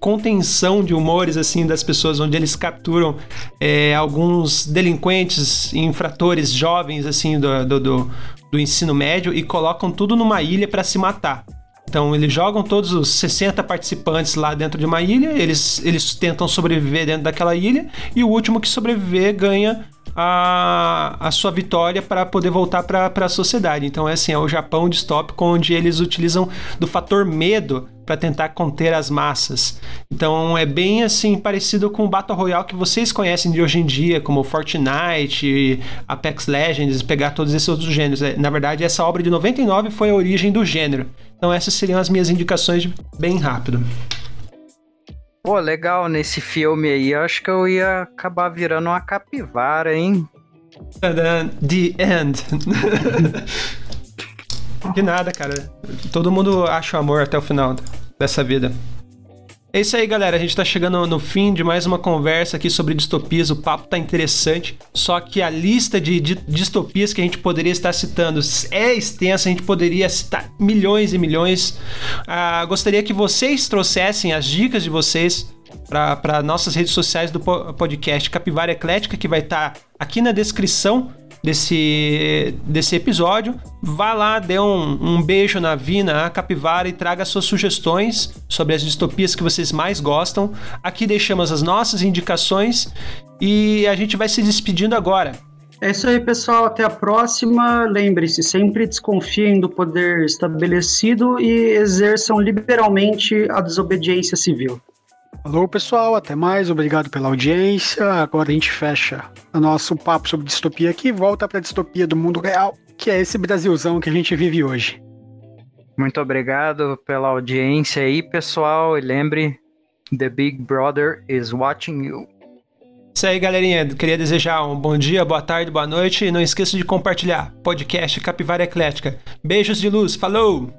Speaker 1: contenção de humores assim das pessoas, onde eles capturam é, alguns delinquentes, infratores jovens assim do, do, do, do ensino médio e colocam tudo numa ilha para se matar. Então eles jogam todos os 60 participantes lá dentro de uma ilha, eles, eles tentam sobreviver dentro daquela ilha e o último que sobreviver ganha a, a sua vitória para poder voltar para a sociedade. Então é assim, é o Japão distópico onde eles utilizam do fator medo para tentar conter as massas. Então é bem assim parecido com o Battle Royale que vocês conhecem de hoje em dia, como Fortnite, Apex Legends, pegar todos esses outros gêneros. É, na verdade, essa obra de 99 foi a origem do gênero. Então essas seriam as minhas indicações bem rápido.
Speaker 4: Pô, legal nesse filme aí. Eu acho que eu ia acabar virando uma capivara, hein?
Speaker 1: The end. De nada, cara. Todo mundo acha o amor até o final dessa vida. É isso aí, galera. A gente tá chegando no fim de mais uma conversa aqui sobre distopias. O papo tá interessante. Só que a lista de, distopias que a gente poderia estar citando é extensa. A gente poderia citar milhões e milhões. Ah, gostaria que vocês trouxessem as dicas de vocês para nossas redes sociais do podcast Capivara Eclética, que vai estar tá aqui na descrição desse, desse episódio. Vá lá, dê um, um beijo na Vina, a Capivara e traga suas sugestões sobre as distopias que vocês mais gostam. Aqui deixamos as nossas indicações e a gente vai se despedindo agora.
Speaker 2: É isso aí, pessoal. Até a próxima. Lembre-se, sempre desconfiem do poder estabelecido e exerçam liberalmente a desobediência civil.
Speaker 3: Falou, pessoal. Até mais. Obrigado pela audiência. Agora a gente fecha o nosso papo sobre distopia aqui e volta para a distopia do mundo real, que é esse Brasilzão que a gente vive hoje.
Speaker 4: Muito obrigado pela audiência aí, pessoal. E lembre, The Big Brother is watching you.
Speaker 1: Isso aí, galerinha. Queria desejar um bom dia, boa tarde, boa noite e não esqueça de compartilhar. Podcast Capivara Eclética. Beijos de luz. Falou!